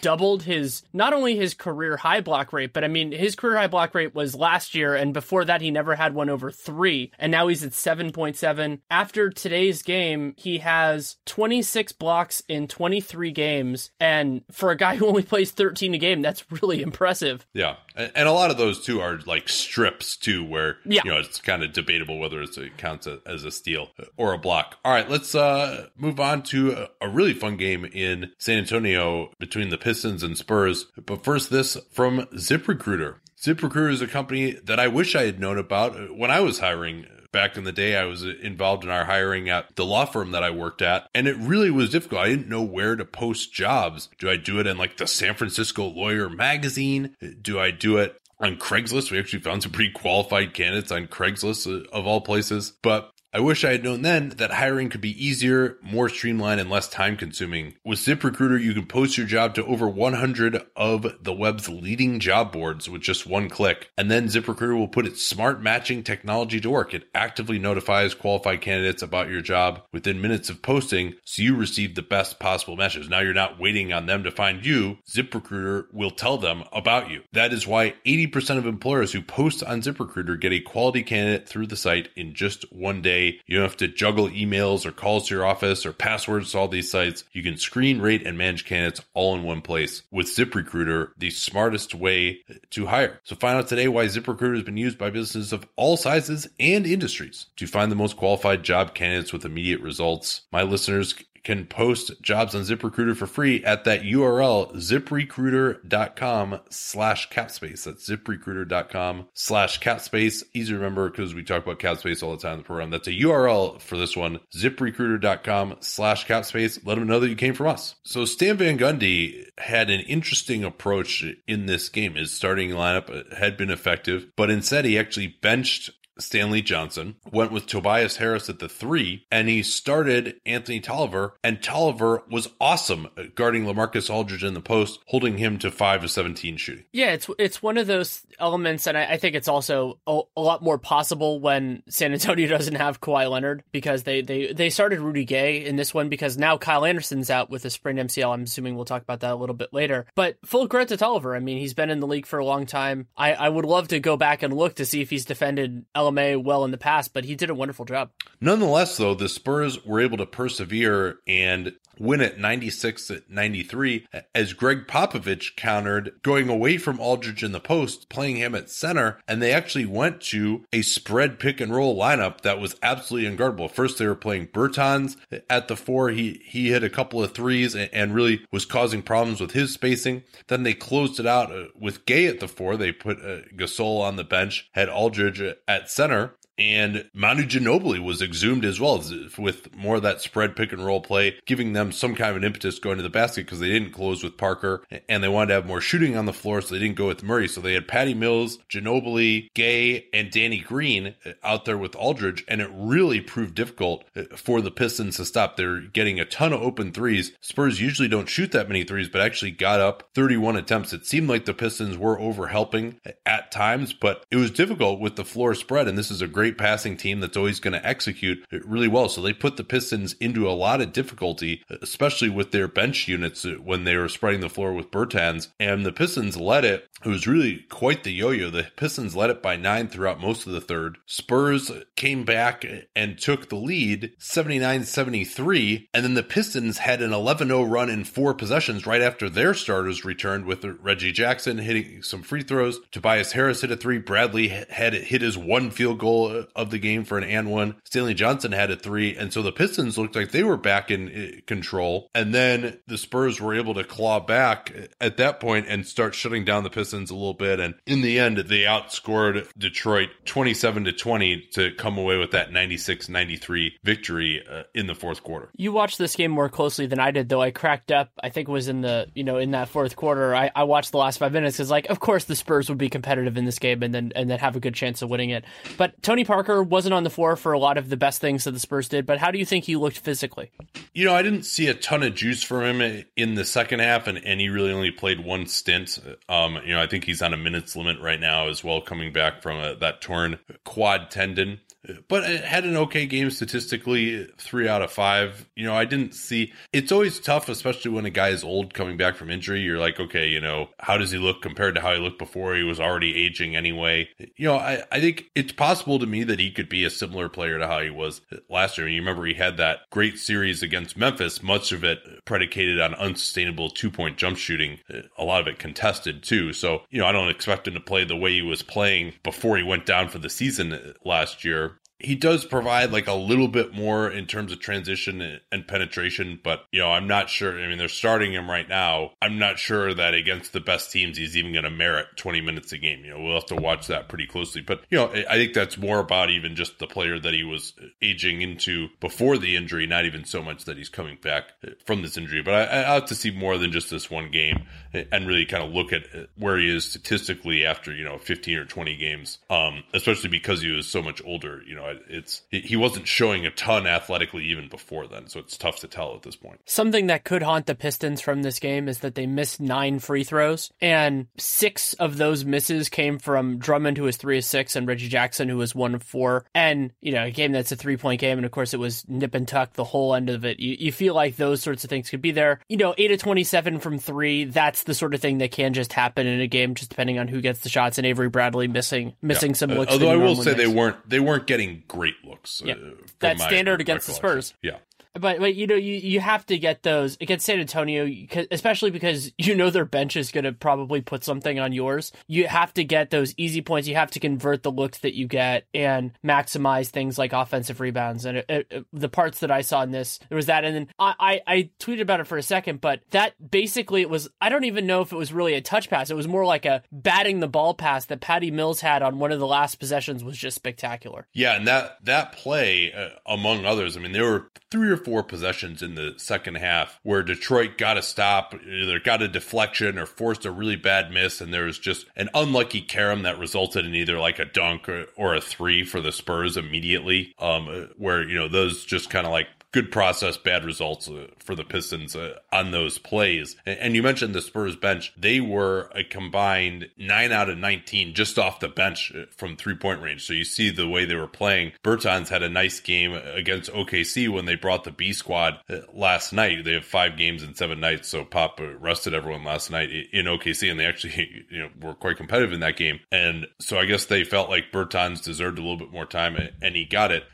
doubled his not only his career high block rate, but I mean his career high block rate was last year, and before that he never had one over three, and now he's at seven point seven. After today's game, he has twenty six blocks in twenty three games, and for a guy who only plays thirteen a game, that's really impressive. Yeah, and a lot of those too are like strips too, where yeah. you know it's kind of debatable whether it's, it counts as a steal or a block. All right, let's uh move on to a really fun game in San Antonio between the Pistons and Spurs. But first, this from zip ZipRecruiter. ZipRecruiter is a company that I wish I had known about when I was hiring back in the day i was involved in our hiring at the law firm that i worked at and it really was difficult. I didn't know where to post jobs. Do i do it in like the san francisco lawyer magazine? Do i do it on craigslist? We actually found some pretty qualified candidates on craigslist uh, of all places. But I wish I had known then that hiring could be easier, more streamlined, and less time consuming. With ZipRecruiter, you can post your job to over 100 of the web's leading job boards with just one click. And then ZipRecruiter will put its smart matching technology to work. It actively notifies qualified candidates about your job within minutes of posting so you receive the best possible matches. Now you're not waiting on them to find you. ZipRecruiter will tell them about you. That is why 80% of employers who post on ZipRecruiter get a quality candidate through the site in just one day you don't have to juggle emails or calls to your office or passwords to all these sites. You can screen, rate, and manage candidates all in one place. With ZipRecruiter, the smartest way to hire. So find out today why ZipRecruiter has been used by businesses of all sizes and industries to find the most qualified job candidates with immediate results. My listeners can post jobs on ZipRecruiter for free at that URL, ziprecruiter.com slash capspace. That's ziprecruiter.com slash capspace. Easy to remember because we talk about capspace all the time in the program. That's a URL for this one, ziprecruiter.com slash capspace. Let them know that you came from us. So Stan Van Gundy had an interesting approach in this game. His starting lineup had been effective, but instead he actually benched Stanley Johnson, went with Tobias Harris at the three, and he started Anthony Tolliver, and Tolliver was awesome guarding Lamarcus Aldridge in the post, holding him to five of 17 shooting. Yeah, it's it's one of those elements, and I, I think it's also a, a, lot more possible when San Antonio (laughs) doesn't have Kawhi Leonard because they, they, they started Rudy Gay in this one because now Kyle Anderson's out with a sprained MCL. I'm assuming we'll talk about that a little bit later. But full credit to Tolliver. I mean, he's been in the league for a long time. I, I would love to go back and look to see if he's defended Well in the past, but he did a wonderful job. Nonetheless, though, the Spurs were able to persevere and win at 96 at 93 as Gregg Popovich countered going away from Aldridge in the post, playing him at center, and they actually went to a spread pick and roll lineup that was absolutely unguardable. First, they were playing Bertans at the four. He he hit a couple of threes and, and really was causing problems with his spacing. Then they closed it out uh, with Gay at the four. They put uh, Gasol on the bench, had Aldridge at center, and Manu Ginobili was exhumed as well with more of that spread pick and roll play, giving them some kind of an impetus going to the basket because they didn't close with Parker and they wanted to have more shooting on the floor, so they didn't go with Murray. So they had Patty Mills, Ginobili, Gay, and Danny Green uh, out there with Aldridge, and it really proved difficult uh, for the Pistons to stop. They're getting a ton of open threes. Spurs usually don't shoot that many threes, but actually got up 31 attempts. It seemed like the Pistons were over helping uh, at times, but it was difficult with the floor spread, and this is a great great passing team that's always going to execute it really well. So they put the Pistons into a lot of difficulty, especially with their bench units when they were spreading the floor with Bertans. And the Pistons led it. It was really quite the yo yo. The Pistons led it by nine throughout most of the third. Spurs came back and took the lead 79 73. And then the Pistons had an 11 0 run in four possessions right after their starters returned with Reggie Jackson hitting some free throws. Tobias Harris hit a three. Bradley had hit his one field goal of the game for an and one. Stanley Johnson had a three. And so the Pistons looked like they were back in uh, control. And then the Spurs were able to claw back at that point and start shutting down the Pistons a little bit. And in the end, they outscored Detroit 27 to 20 to come away with that 96 93 victory uh, in the fourth quarter. You watched this game more closely than I did, though. I cracked up, I think it was in the, you know, in that fourth quarter. I, I watched the last five minutes because, like, of course the Spurs would be competitive in this game and then, and then have a good chance of winning it. But Tony Parker wasn't on the floor for a lot of the best things that the Spurs did. But how do you think he looked physically? You know, I didn't see a ton of juice from him in the second half, and, and he really only played one stint. Um, you know, I think he's on a minutes limit right now as well, coming back from a, that torn quad tendon but it had an okay game statistically, three out of five. You know, I didn't see it's always tough, especially when a guy is old coming back from injury. You're like, okay, you know, how does he look compared to how he looked before he was already aging anyway? You know, I, I think it's possible to me that he could be a similar player to how he was last year. You remember he had that great series against Memphis, much of it predicated on unsustainable two point jump shooting, a lot of it contested too. So, you know, I don't expect him to play the way he was playing before he went down for the season last year he does provide like a little bit more in terms of transition and penetration, but you know, I'm not sure. I mean, they're starting him right now. I'm not sure that against the best teams, he's even going to merit 20 minutes a game. You know, we'll have to watch that pretty closely. But you know, I think that's more about even just the player that he was aging into before the injury, not even so much that he's coming back from this injury. But I, I have to see more than just this one game and really kind of look at where he is statistically after you know 15 or 20 games, um, especially because he was so much older. You know, it's he wasn't showing a ton athletically even before then, so it's tough to tell at this point. Something that could haunt the Pistons from this game is that they missed nine free throws, and six of those misses came from Drummond, who was three of six, and Reggie Jackson, who was one of four. And you know, a game that's a three point game, and of course it was nip and tuck the whole end of it. You, you feel like those sorts of things could be there. You know, eight of twenty seven from three. That's the sort of thing that can just happen in a game, just depending on who gets the shots. And Avery Bradley missing missing yeah. some looks. Uh, although I will say makes. they weren't they weren't getting great looks. Uh, that standard against the Spurs. Yeah. But but you know you, you have to get those against San Antonio, especially because (laughs) you know their bench is going to probably put something on yours. You have to get those easy points. You have to convert the looks that you get and maximize things like offensive rebounds. And it, it, the parts that I saw in this, there was that. And then I, I, I tweeted about it for a second, but that basically it was. I don't even know if it was really a touch pass. It was more like a batting the ball pass that Patty Mills had on one of the last possessions was just spectacular. Yeah, and that that play, uh, among others, I mean, there were three or four possessions in the second half where Detroit got a stop, either got a deflection or forced a really bad miss, and there was just an unlucky carom that resulted in either like a dunk or, or a three for the Spurs immediately. Um, where you know those just kind of like good process, bad results uh, for the Pistons uh, on those plays. And you mentioned the Spurs bench. They were a combined 9 out of 19 just off the bench uh, from three point range. So you see the way they were playing. Bertans had a nice game against OKC when they brought the B squad last night. They have five games in seven nights. So Pop rested everyone last night in OKC and they actually (laughs) you know were quite competitive in that game. And so I guess they felt like Bertans deserved a little bit more time and he got it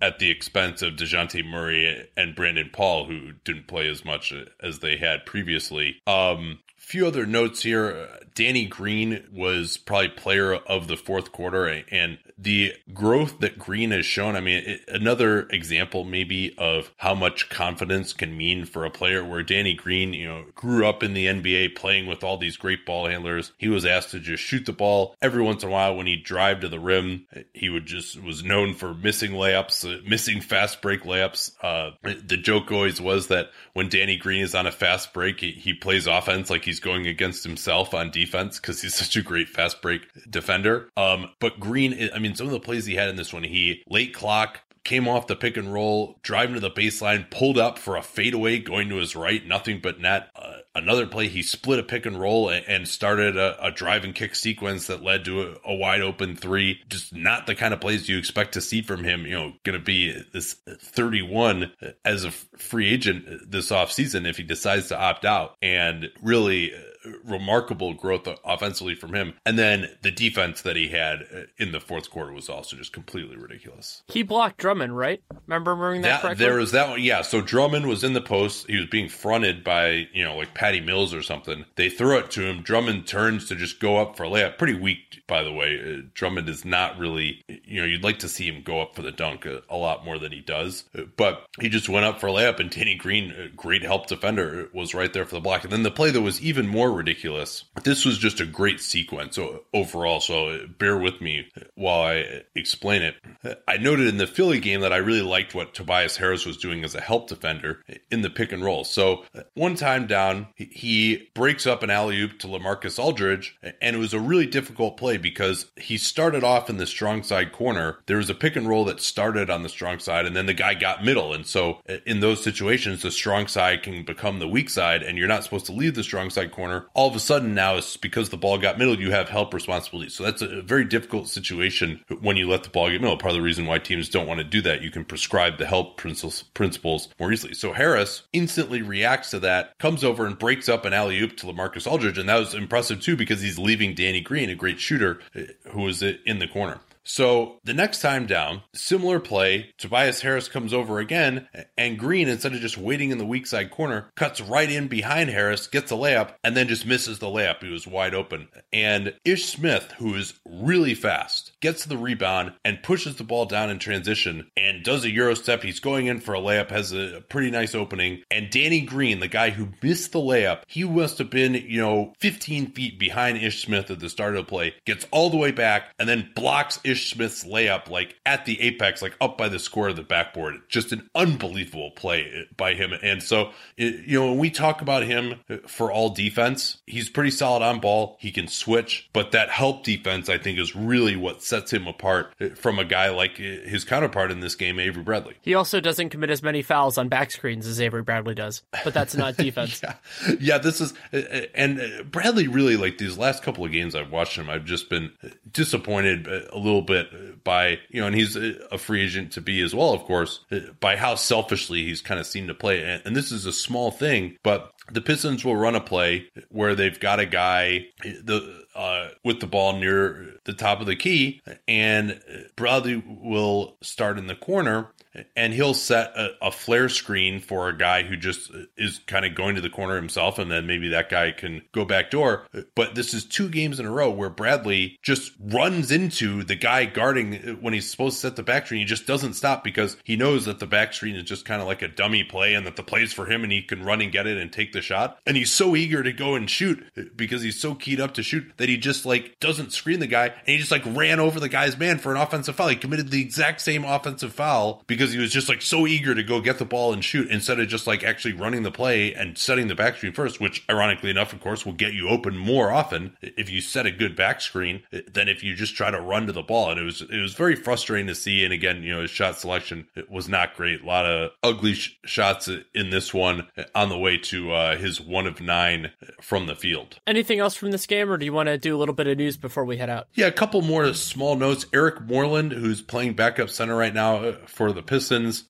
at the expense of DeJounte Murray and Brandon Paul, who didn't play as much as they had previously. Um, few other notes here. Danny Green was probably player of the fourth quarter, and the growth that Green has shown. I mean, it, another example maybe of how much confidence can mean for a player. Where Danny Green, you know, grew up in the NBA playing with all these great ball handlers. He was asked to just shoot the ball every once in a while when he drive to the rim. He would just was known for missing layups, uh, missing fast break layups. Uh, the joke always was that when Danny Green is on a fast break, he, he plays offense like he's going against himself on defense because he's such a great fast break defender. Um, but Green, I mean, some of the plays he had in this one, he late clock came off the pick and roll, driving to the baseline, pulled up for a fadeaway going to his right, nothing but net. Uh, another play, he split a pick and roll and, and started a, a, drive and kick sequence that led to a, a, wide open three. Just not the kind of plays you expect to see from him. You know, going to be this 31 as a free agent this offseason if he decides to opt out. And really, remarkable growth offensively from him. And then the defense that he had uh, in the fourth quarter was also just completely ridiculous. He blocked Drummond, right? Remember remembering that, that correctly? There was that one. Yeah. So Drummond was in the post. He was being fronted by, you know, like Patty Mills or something. They throw it to him. Drummond turns to just go up for a layup. Pretty weak, by the way. Uh, Drummond is not really, you know, you'd like to see him go up for the dunk a, a lot more than he does. Uh, but he just went up for a layup, and Danny Green, great help defender, was right there for the block. And then the play that was even more ridiculous. This was just a great sequence overall. So bear with me while I explain it. I noted in the Philly game that I really liked what Tobias Harris was doing as a help defender in the pick and roll. So one time down, he breaks up an alley oop to Lamarcus Aldridge, and it was a really difficult play because he started off in the strong side corner. There was a pick and roll that started on the strong side, and then the guy got middle. And so in those situations, the strong side can become the weak side, and you're not supposed to leave the strong side corner. All of a sudden now, it's because the ball got middle, you have help responsibility. So that's a very difficult situation when you let the ball get middle. Part of the reason why teams don't want to do that, you can prescribe the help principles more easily. So Harris instantly reacts to that, comes over and breaks up an alley oop to Lamarcus Aldridge, and that was impressive too because he's leaving Danny Green, a great shooter, eh, who was in the corner. So the next time down, similar play, Tobias Harris comes over again, and Green, instead of just waiting in the weak side corner, cuts right in behind Harris, gets a layup, and then just misses the layup. He was wide open. And Ish Smith, who is really fast, gets the rebound and pushes the ball down in transition and does a Euro step. He's going in for a layup, has a pretty nice opening. And Danny Green, the guy who missed the layup, he must have been, you know, 15 feet behind Ish Smith at the start of the play, gets all the way back, and then blocks Ish Ish Smith's layup like at the apex, like up by the score of the backboard. Just an unbelievable play by him. And so, it, you know, when we talk about him for all defense, he's pretty solid on ball. He can switch, but that help defense, I think, is really what sets him apart from a guy like his counterpart in this game, Avery Bradley. He also doesn't commit as many fouls on back screens as Avery Bradley does, but that's not (laughs) defense. yeah. yeah, this is, and Bradley really, like these last couple of games I've watched him, I've just been disappointed a little bit by, you know, and he's a free agent to be as well, of course, by how selfishly he's kind of seemed to play. And, this is a small thing, but the Pistons will run a play where they've got a guy the uh, with the ball near the top of the key, and Bradley will start in the corner, and he'll set a, a, flare screen for a guy who just is kind of going to the corner himself, and then maybe that guy can go back door. But this is two games in a row where Bradley just runs into the guy guarding uh, when he's supposed to set the back screen. He just doesn't stop because he knows that the back screen is just kind of like a dummy play and that the play's for him and he can run and get it and take the shot. And he's so eager to go and shoot uh, because he's so keyed up to shoot that he just like doesn't screen the guy and he just like ran over the guy's man for an offensive foul. He committed the exact same offensive foul because because he was just like so eager to go get the ball and shoot instead of just like actually running the play and setting the back screen first, which ironically enough, of course, will get you open more often if you set a good back screen than if you just try to run to the ball. And it was it was very frustrating to see. And again, you know, his shot selection was not great. A lot of ugly sh- shots in this one on the way to uh, his one of nine from the field. Anything else from this game, or do you want to do a little bit of news before we head out? Yeah, a couple more small notes. Eric Moreland, who's playing backup center right now uh, for the Pistons.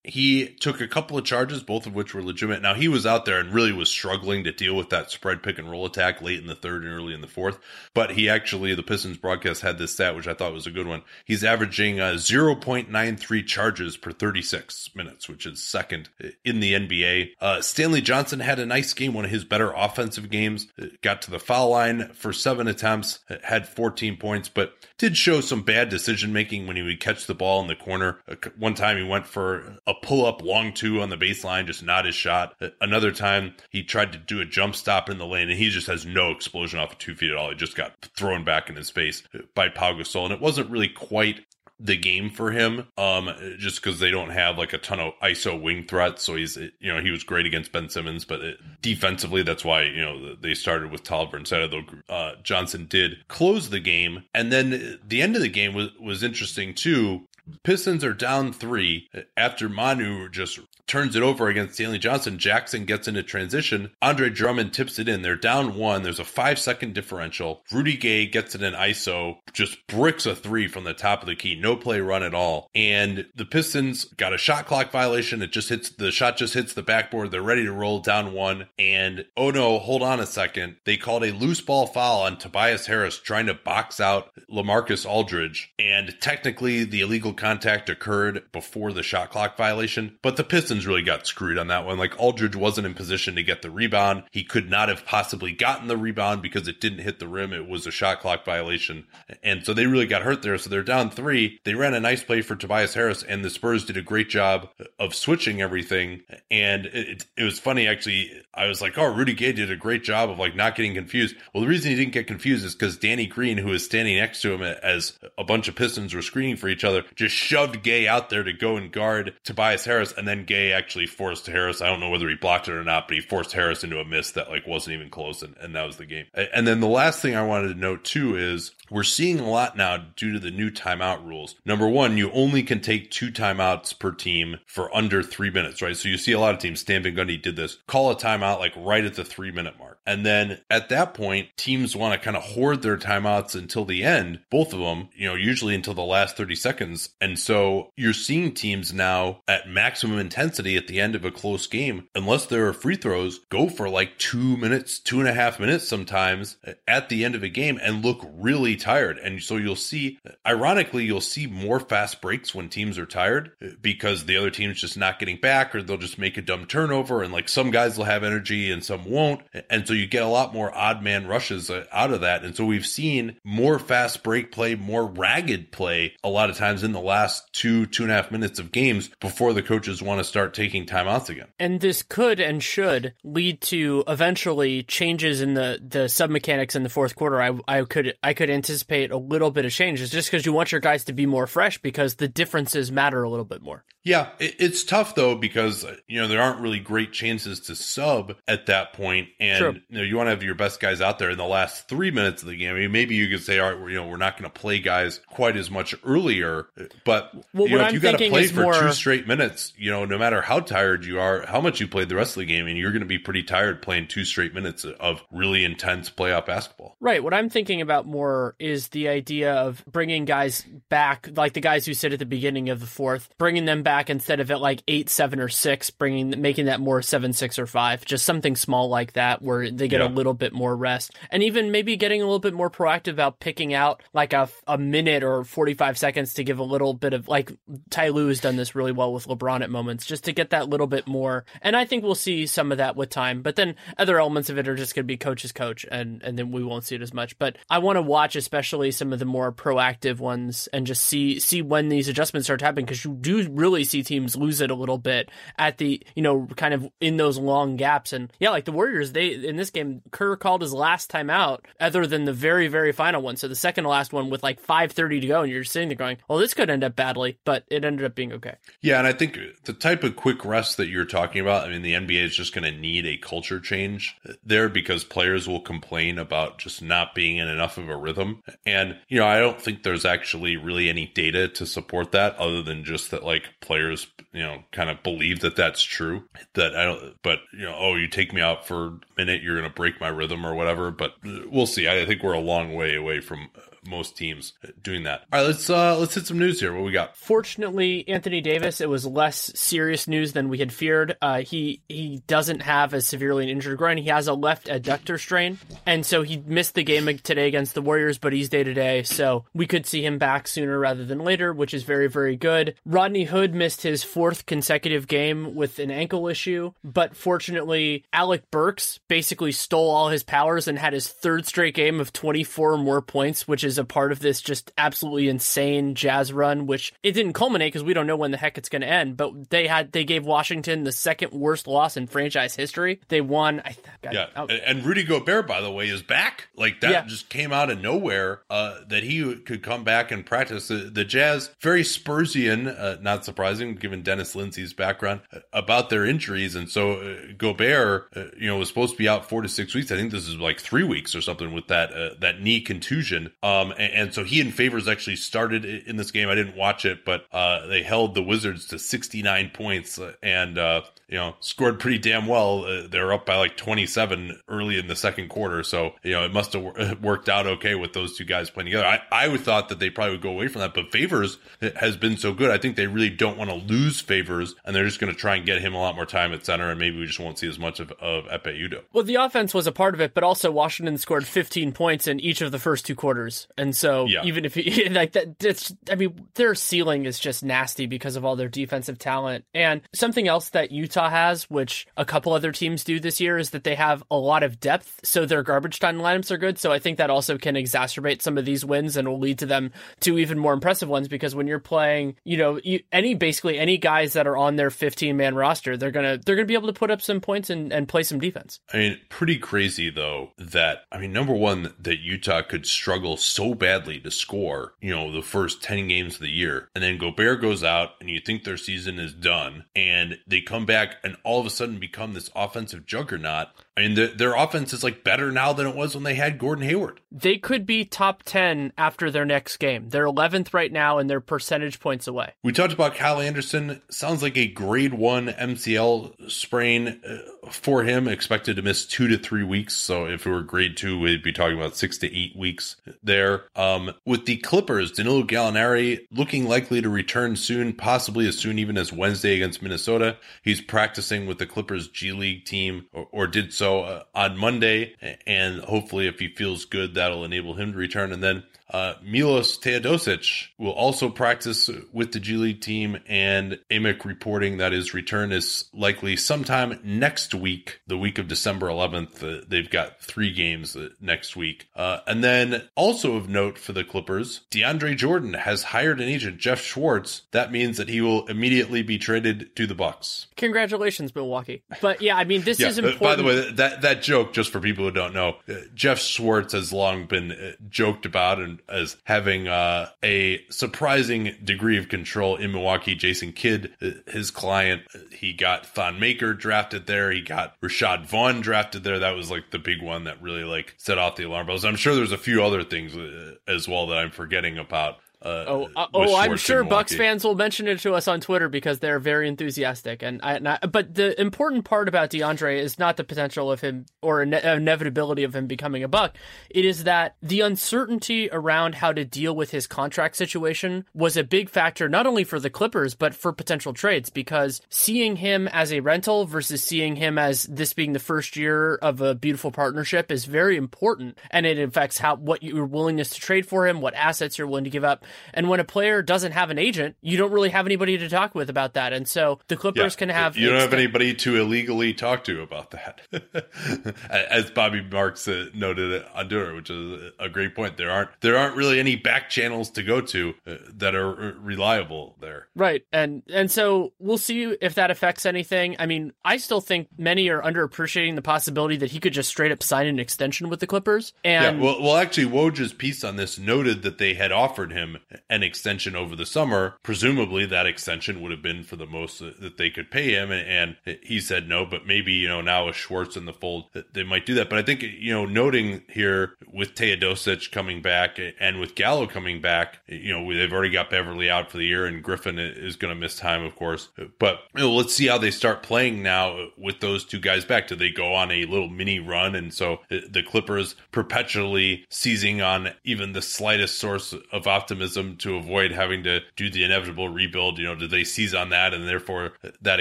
He took a couple of charges, both of which were legitimate. Now, he was out there and really was struggling to deal with that spread pick and roll attack late in the third and early in the fourth. But he actually, the Pistons broadcast had this stat, which I thought was a good one. He's averaging uh, 0.93 charges per 36 minutes, which is second in the NBA. Uh, Stanley Johnson had a nice game, one of his better offensive games. Got to the foul line for seven attempts, had 14 points, but did show some bad decision making when he would catch the ball in the corner. One time he went for a pull up long two on the baseline, just not his shot. Another time he tried to do a jump stop in the lane and he just has no explosion off of two feet at all. He just got thrown back in his face by Pau Gasol. And it wasn't really quite the game for him um just because they don't have like a ton of iso wing threats so he's you know he was great against ben simmons but it, defensively that's why you know they started with tolliver instead of uh, johnson did close the game and then the end of the game was was interesting too Pistons are down three after Manu just turns it over against Stanley Johnson. Jackson gets into transition. Andre Drummond tips it in. They're down one. There's a five second differential. Rudy Gay gets it in ISO, just bricks a three from the top of the key. No play run at all. And the Pistons got a shot clock violation. It just hits the shot just hits the backboard. They're ready to roll down one. And oh no, hold on a second. They called a loose ball foul on Tobias Harris trying to box out Lamarcus Aldridge. And technically the illegal contact occurred before the shot clock violation, but the Pistons really got screwed on that one. Like Aldridge wasn't in position to get the rebound. He could not have possibly gotten the rebound because it didn't hit the rim. It was a shot clock violation. And so they really got hurt there. So they're down three. They ran a nice play for Tobias Harris and the Spurs did a great job of switching everything. And it, it was funny actually. I was like, oh, Rudy Gay did a great job of like not getting confused. Well, the reason he didn't get confused is because Danny Green, who was standing next to him as a bunch of Pistons were screening for each other, just shoved Gay out there to go and guard Tobias Harris. And then Gay actually forced Harris. I don't know whether he blocked it or not, but he forced Harris into a miss that like wasn't even close. And, and that was the game. And then the last thing I wanted to note too is we're seeing a lot now due to the new timeout rules. Number one, you only can take two timeouts per team for under three minutes, right? So you see a lot of teams, Stan Van Gundy did this, call a timeout like right at the three minute mark. And then at that point, teams want to kind of hoard their timeouts until the end, both of them, you know, usually until the last 30 seconds. And so you're seeing teams now at maximum intensity at the end of a close game, unless there are free throws, go for like two minutes, two and a half minutes sometimes at the end of a game and look really tired. And so you'll see, ironically, you'll see more fast breaks when teams are tired because the other team's just not getting back or they'll just make a dumb turnover. And like some guys will have energy and some won't. And so you get a lot more odd man rushes uh, out of that. And so we've seen more fast break play, more ragged play a lot of times in the last two, two and a half minutes of games before the coaches want to start taking timeouts again. And this could and should lead to eventually changes in the, the sub mechanics in the fourth quarter. I, I could, I could anticipate a little bit of changes just because you want your guys to be more fresh because the differences matter a little bit more. Yeah, it's tough though because uh, you know there aren't really great chances to sub at that point, and you know you want to have your best guys out there in the last three minutes of the game. I mean, maybe you could say, all right, you know, we're not going to play guys quite as much earlier, but well, you know, if you got to play for more... two straight minutes, you know, no matter how tired you are, how much you played the rest of the game, and you're going to be pretty tired playing two straight minutes of really intense playoff basketball. Right. What I'm thinking about more is the idea of bringing guys back, like the guys who sit at the beginning of the fourth, bringing them back back instead of at like eight, seven, or six, bringing making that more seven, six, or five. Just something small like that where they get yeah. a little bit more rest, and even maybe getting a little bit more proactive about picking out like a, a minute or forty five seconds to give a little bit of like Ty Lue has done this really well with LeBron at moments, just to get that little bit more. And I think we'll see some of that with time. But then other elements of it are just going to be coach's coach, and and then we won't see it as much. But I want to watch especially some of the more proactive ones and just see see when these adjustments start happening because you do really see teams lose it a little bit at the, you know, kind of in those long gaps. And yeah, like the Warriors, they, in this game, Kerr called his last time out other than the very, very final one. So the second to last one with like 5.30 to go. And you're sitting there going, well, this could end up badly, but it ended up being okay. Yeah. And I think the type of quick rest that you're talking about, I mean, the NBA is just going to need a culture change there because players will complain about just not being in enough of a rhythm. And, you know, I don't think there's actually really any data to support that other than just that like players, you know, kind of believe that that's true. That I don't, but you know, oh, you take me out for a minute, you're going to break my rhythm or whatever. But we'll see. I think we're a long way away from most teams doing that. All right, let's uh let's hit some news here. What we got? Fortunately, Anthony Davis, it was less serious news than we had feared. Uh, he he doesn't have a severely injured groin. He has a left adductor strain, and so he missed the game today against the Warriors, but he's day to day, so we could see him back sooner rather than later, which is very very good. Rodney Hood missed his fourth consecutive game with an ankle issue, but fortunately, Alec Burks basically stole all his powers and had his third straight game of 24 or more points, which is is a part of this just absolutely insane Jazz run, which it didn't culminate because we don't know when the heck it's going to end. But they had they gave Washington the second worst loss in franchise history. They won. I God, yeah, oh. and Rudy Gobert, by the way, is back. Like that yeah. just came out of nowhere uh, that he could come back and practice. The, the Jazz very Spursian, uh, not surprising given Dennis Lindsey's background uh, about their injuries, and so uh, Gobert, uh, you know, was supposed to be out four to six weeks. I think this is like three weeks or something with that uh, that knee contusion. Um, Um, and, and, so he and Favors actually started in this game. I didn't watch it, but uh, they held the Wizards to 69 points and uh, you know scored pretty damn well. Uh, they're up by like 27 early in the second quarter, so you know it must have (laughs) worked out okay with those two guys playing together. I I thought that they probably would go away from that, but Favors has been so good. I think they really don't want to lose Favors, and they're just going to try and get him a lot more time at center, and maybe we just won't see as much of of Ekpe Udoh. Well, the offense was a part of it, but also Washington scored 15 points in each of the first two quarters, and so yeah. even if you (laughs) like that, it's I mean their ceiling is just nasty because of all their defensive talent. And something else that Utah has, which a couple other teams do this year, is that they have a lot of depth, so their garbage time lineups are good. So I think that also can exacerbate some of these wins and will lead to them to even more impressive ones because when you're playing, you know, you, any basically any guys that are on their 15 man roster, they're gonna they're gonna be able to put up some points and, and play some defense. I mean, pretty crazy though that I mean, number one, that Utah could struggle so badly to score, you know, the first 10 games of the year, and then Gobert goes out and you think their season is done, and they come back and all of a sudden become this offensive juggernaut I mean, the, their offense is like better now than it was when they had Gordon Hayward. They could be top 10 after their next game. They're 11th right now and they're percentage points away. We talked about Kyle Anderson. Sounds like a grade one MCL sprain uh, for him, expected to miss two to three weeks. So if it were grade two, we'd be talking about six to eight weeks there. Um, with the Clippers, Danilo Gallinari looking likely to return soon, possibly as soon even as Wednesday against Minnesota. He's practicing with the Clippers G League team or, or did so so uh, on Monday, and hopefully, if he feels good, that'll enable him to return. And then uh, Milos Teodosic will also practice with the G League team, and Amick reporting that his return is likely sometime next week, the week of December 11th. Uh, they've got three games uh, next week. Uh, and then also of note for the Clippers, DeAndre Jordan has hired an agent, Jeff Schwartz. That means that he will immediately be traded to the Bucks. Congratulations, Milwaukee. But yeah, I mean, this yeah, is important. By the way, that, that joke, just for people who don't know, uh, Jeff Schwartz has long been joked about and as having uh, a surprising degree of control in Milwaukee. Jason Kidd, uh, his client, uh, he got Thon Maker drafted there. He got Rashad Vaughn drafted there. That was like the big one that really like set off the alarm bells. I'm sure there's a few other things uh, as well that I'm forgetting about. Uh, oh, uh, oh, I'm sure Bucks fans will mention it to us on Twitter because they're very enthusiastic. And, I, and I, but the important part about DeAndre is not the potential of him or ine- inevitability of him becoming a Buck. It is that the uncertainty around how to deal with his contract situation was a big factor, not only for the Clippers but for potential trades. Because seeing him as a rental versus seeing him as this being the first year of a beautiful partnership is very important, and it affects how what your willingness to trade for him, what assets you're willing to give up. And when a player doesn't have an agent, you don't really have anybody to talk with about that. And so the Clippers yeah, can have. You don't have anybody to illegally talk to about that. (laughs) As Bobby Marks uh, noted on Twitter, which is a great point. There aren't there aren't really any back channels to go to uh, that are reliable there. Right. And and so we'll see if that affects anything. I mean, I still think many are underappreciating the possibility that he could just straight up sign an extension with the Clippers. And yeah, well, well actually Woj's piece on this noted that they had offered him an extension over the summer. Presumably, that extension would have been for the most that they could pay him, and, he said no. But maybe you know now with Schwartz in the fold, they might do that. But I think you know, noting here with Teodosic coming back and with Gallo coming back, you know, they've already got Beverley out for the year, and Griffin is going to miss time, of course. But you know, let's see how they start playing now with those two guys back. Do they go on a little mini run, and so the Clippers perpetually seizing on even the slightest source of optimism to avoid having to do the inevitable rebuild? You know, do they seize on that and therefore that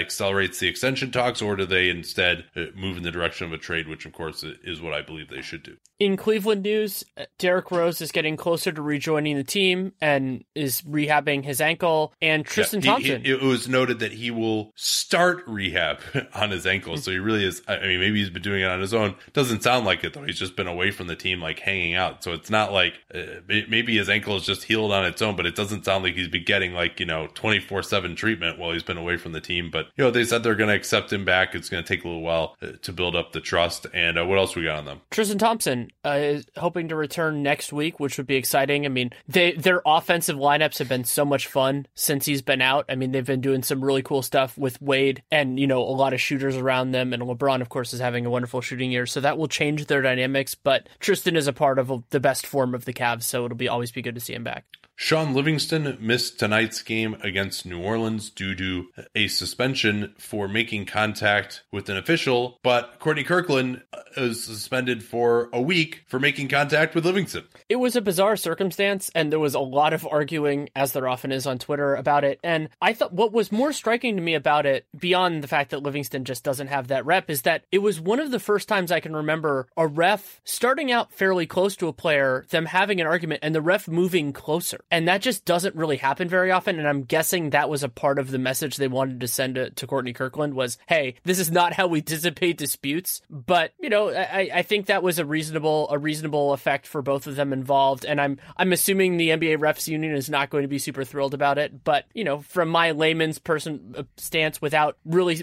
accelerates the extension talks, or do they instead uh, move in the direction of a trade, which of course is what I believe they should do? In Cleveland news, Derrick Rose is getting closer to rejoining the team and is rehabbing his ankle. And Tristan yeah, he, Thompson. He, it was noted that he will start rehab (laughs) on his ankle. So he really is. I mean, maybe he's been doing it on his own. Doesn't sound like it though. He's just been away from the team, like hanging out. So it's not like uh, maybe his ankle is just healed on its own, but it doesn't sound like he's been getting like, you know, 24 7 treatment while he's been away from the team. But, you know, they said they're going to accept him back. It's going to take a little while uh, to build up the trust. And uh, what else we got on them? Tristan Thompson uh, is hoping to return next week, which would be exciting. I mean, they their offensive lineups have been so much fun since he's been out. I mean, they've been doing some really cool stuff with Wade and, you know, a lot of shooters around them. And LeBron, of course, is having a wonderful shooting year. So that will change their dynamics. But Tristan is a part of the best form of the Cavs. So it'll be always be good to see him back. Shaun Livingston missed tonight's game against New Orleans due to a suspension for making contact with an official, but Courtney Kirkland uh, is suspended for a week for making contact with Livingston. It was a bizarre circumstance, and there was a lot of arguing, as there often is on Twitter, about it. And I thought what was more striking to me about it, beyond the fact that Livingston just doesn't have that rep, is that it was one of the first times I can remember a ref starting out fairly close to a player, them having an argument, and the ref moving closer. And that just doesn't really happen very often. And I'm guessing that was a part of the message they wanted to send to, to Courtney Kirkland was, hey, this is not (laughs) how we dissipate disputes. But, you know, I, I think that was a reasonable a reasonable effect for both of them involved. And I'm I'm assuming the NBA refs union is not going to be super thrilled about it. But, you know, from my layman's person uh, stance without really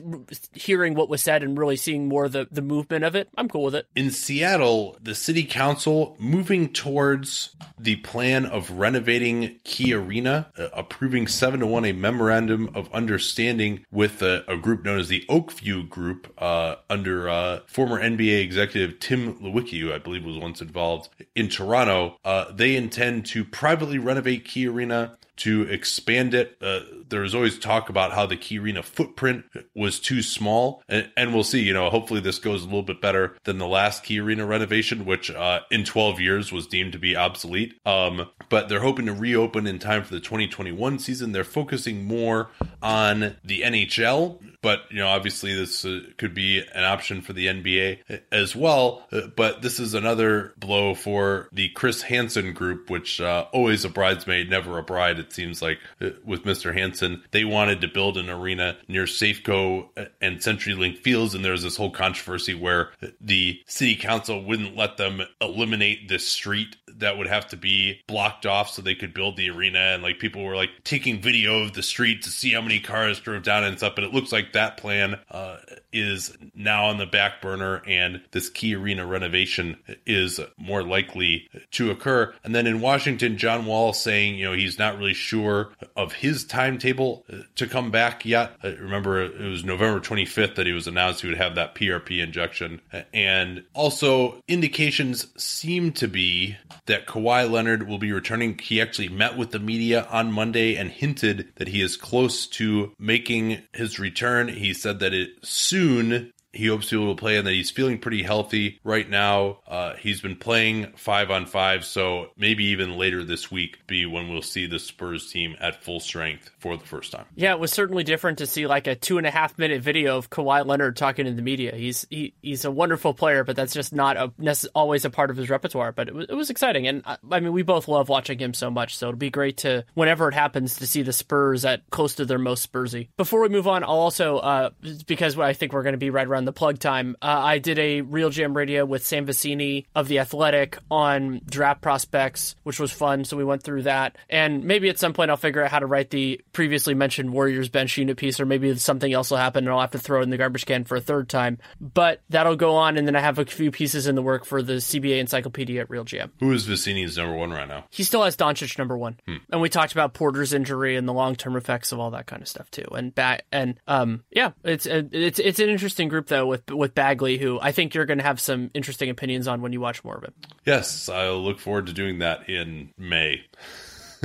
hearing what was said and really seeing more the, the movement of it, I'm cool with it. In Seattle, the city council moving towards the plan of renovating Key Arena, uh, approving 7 to 1 a memorandum of understanding with a, a group known as the Oakview Group uh, under uh, former NBA executive Tim Leiweke, who I believe was once involved in Toronto. Uh, they intend to privately renovate Key Arena to expand it. Uh, there's always talk about how the Key Arena footprint was too small, and, and, we'll see. You know, hopefully this goes a little bit better than the last Key Arena renovation, which uh, in 12 years was deemed to be obsolete. Um, but they're hoping to reopen in time for the 2021 season. They're focusing more on the NHL, but you know, obviously this uh, could be an option for the NBA as well. Uh, but this is another blow for the Chris Hansen group, which uh, always a bridesmaid, never a bride it seems like, uh, with Mr. Hansen. They wanted to build an arena near Safeco uh, and CenturyLink Fields, and there was this whole controversy where the city council wouldn't let them eliminate this street that would have to be blocked off so they could build the arena. And like people were like taking video of the street to see how many cars drove down and stuff. But it looks like that plan uh, is now on the back burner, and this KeyArena renovation is more likely to occur. And then in Washington, John Wall saying, you know, he's not really sure of his timetable to come back yet. I remember, it was November 25th that he was announced he would have that PRP injection. And also, indications seem to be that Kawhi Leonard will be returning. He actually met with the media on Monday and hinted that he is close to making his return. He said that it soon he hopes to be able to play and that he's feeling pretty healthy right now. Uh, he's been playing five on five, so maybe even later this week be when we'll see the Spurs team at full strength for the first time. Yeah, it was certainly different to see like a two and a half minute video of Kawhi Leonard talking to the media. He's he, he's a wonderful player, but that's just not a, necess- always a part of his repertoire. But it was, it was exciting, and I, I mean we both love watching him so much, so it'll be great to whenever it happens to see the Spurs at close to their most Spursy. Before we move on, I'll also uh, because I think we're going to be right around the plug time. Uh, I did a RealGM radio with Sam Vecenie of The Athletic on draft prospects, which was fun. So we went through that. And maybe at some point I'll figure out how to write the previously mentioned Warriors bench unit piece, or maybe something else will happen and I'll have to throw it in the garbage can for a third time. But that'll go on. And then I have a few pieces in the work for the CBA encyclopedia at Real RealGM. Who is Vecenie's number one right now? He still has Doncic number one. Hmm. And we talked about Porter's injury and the long term effects of all that kind of stuff too. And ba- and um yeah, it's it's it's an interesting group though with with Bagley, who I think you're going to have some interesting opinions on when you watch more of it. Yes, I'll look forward to doing that in May.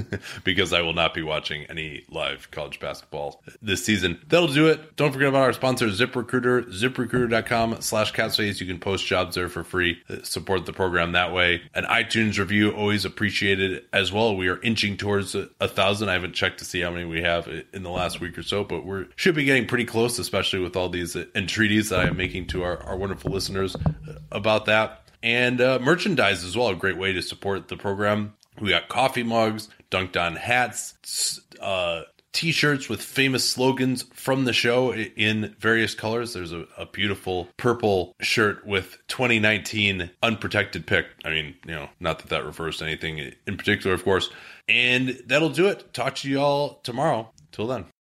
(laughs) because I will not be watching any live college basketball this season. That'll do it. Don't forget about our sponsor, ZipRecruiter, ziprecruiter.com slash catspace. You can post jobs there for free. Support the program that way. An iTunes review, always appreciated as well. We are inching towards a, a thousand. I haven't checked to see how many we have in the last week or so, but we should be getting pretty close, especially with all these entreaties that I am making to our, our wonderful listeners about that and uh, merchandise as well. A great way to support the program. We got coffee mugs, Dunc'd On hats, uh, t shirts with famous slogans from the show in various colors. There's a, a beautiful purple shirt with 2019 unprotected pick. I mean, you know, not that that refers to anything in particular, of course. And that'll do it. Talk to you all tomorrow. Till then.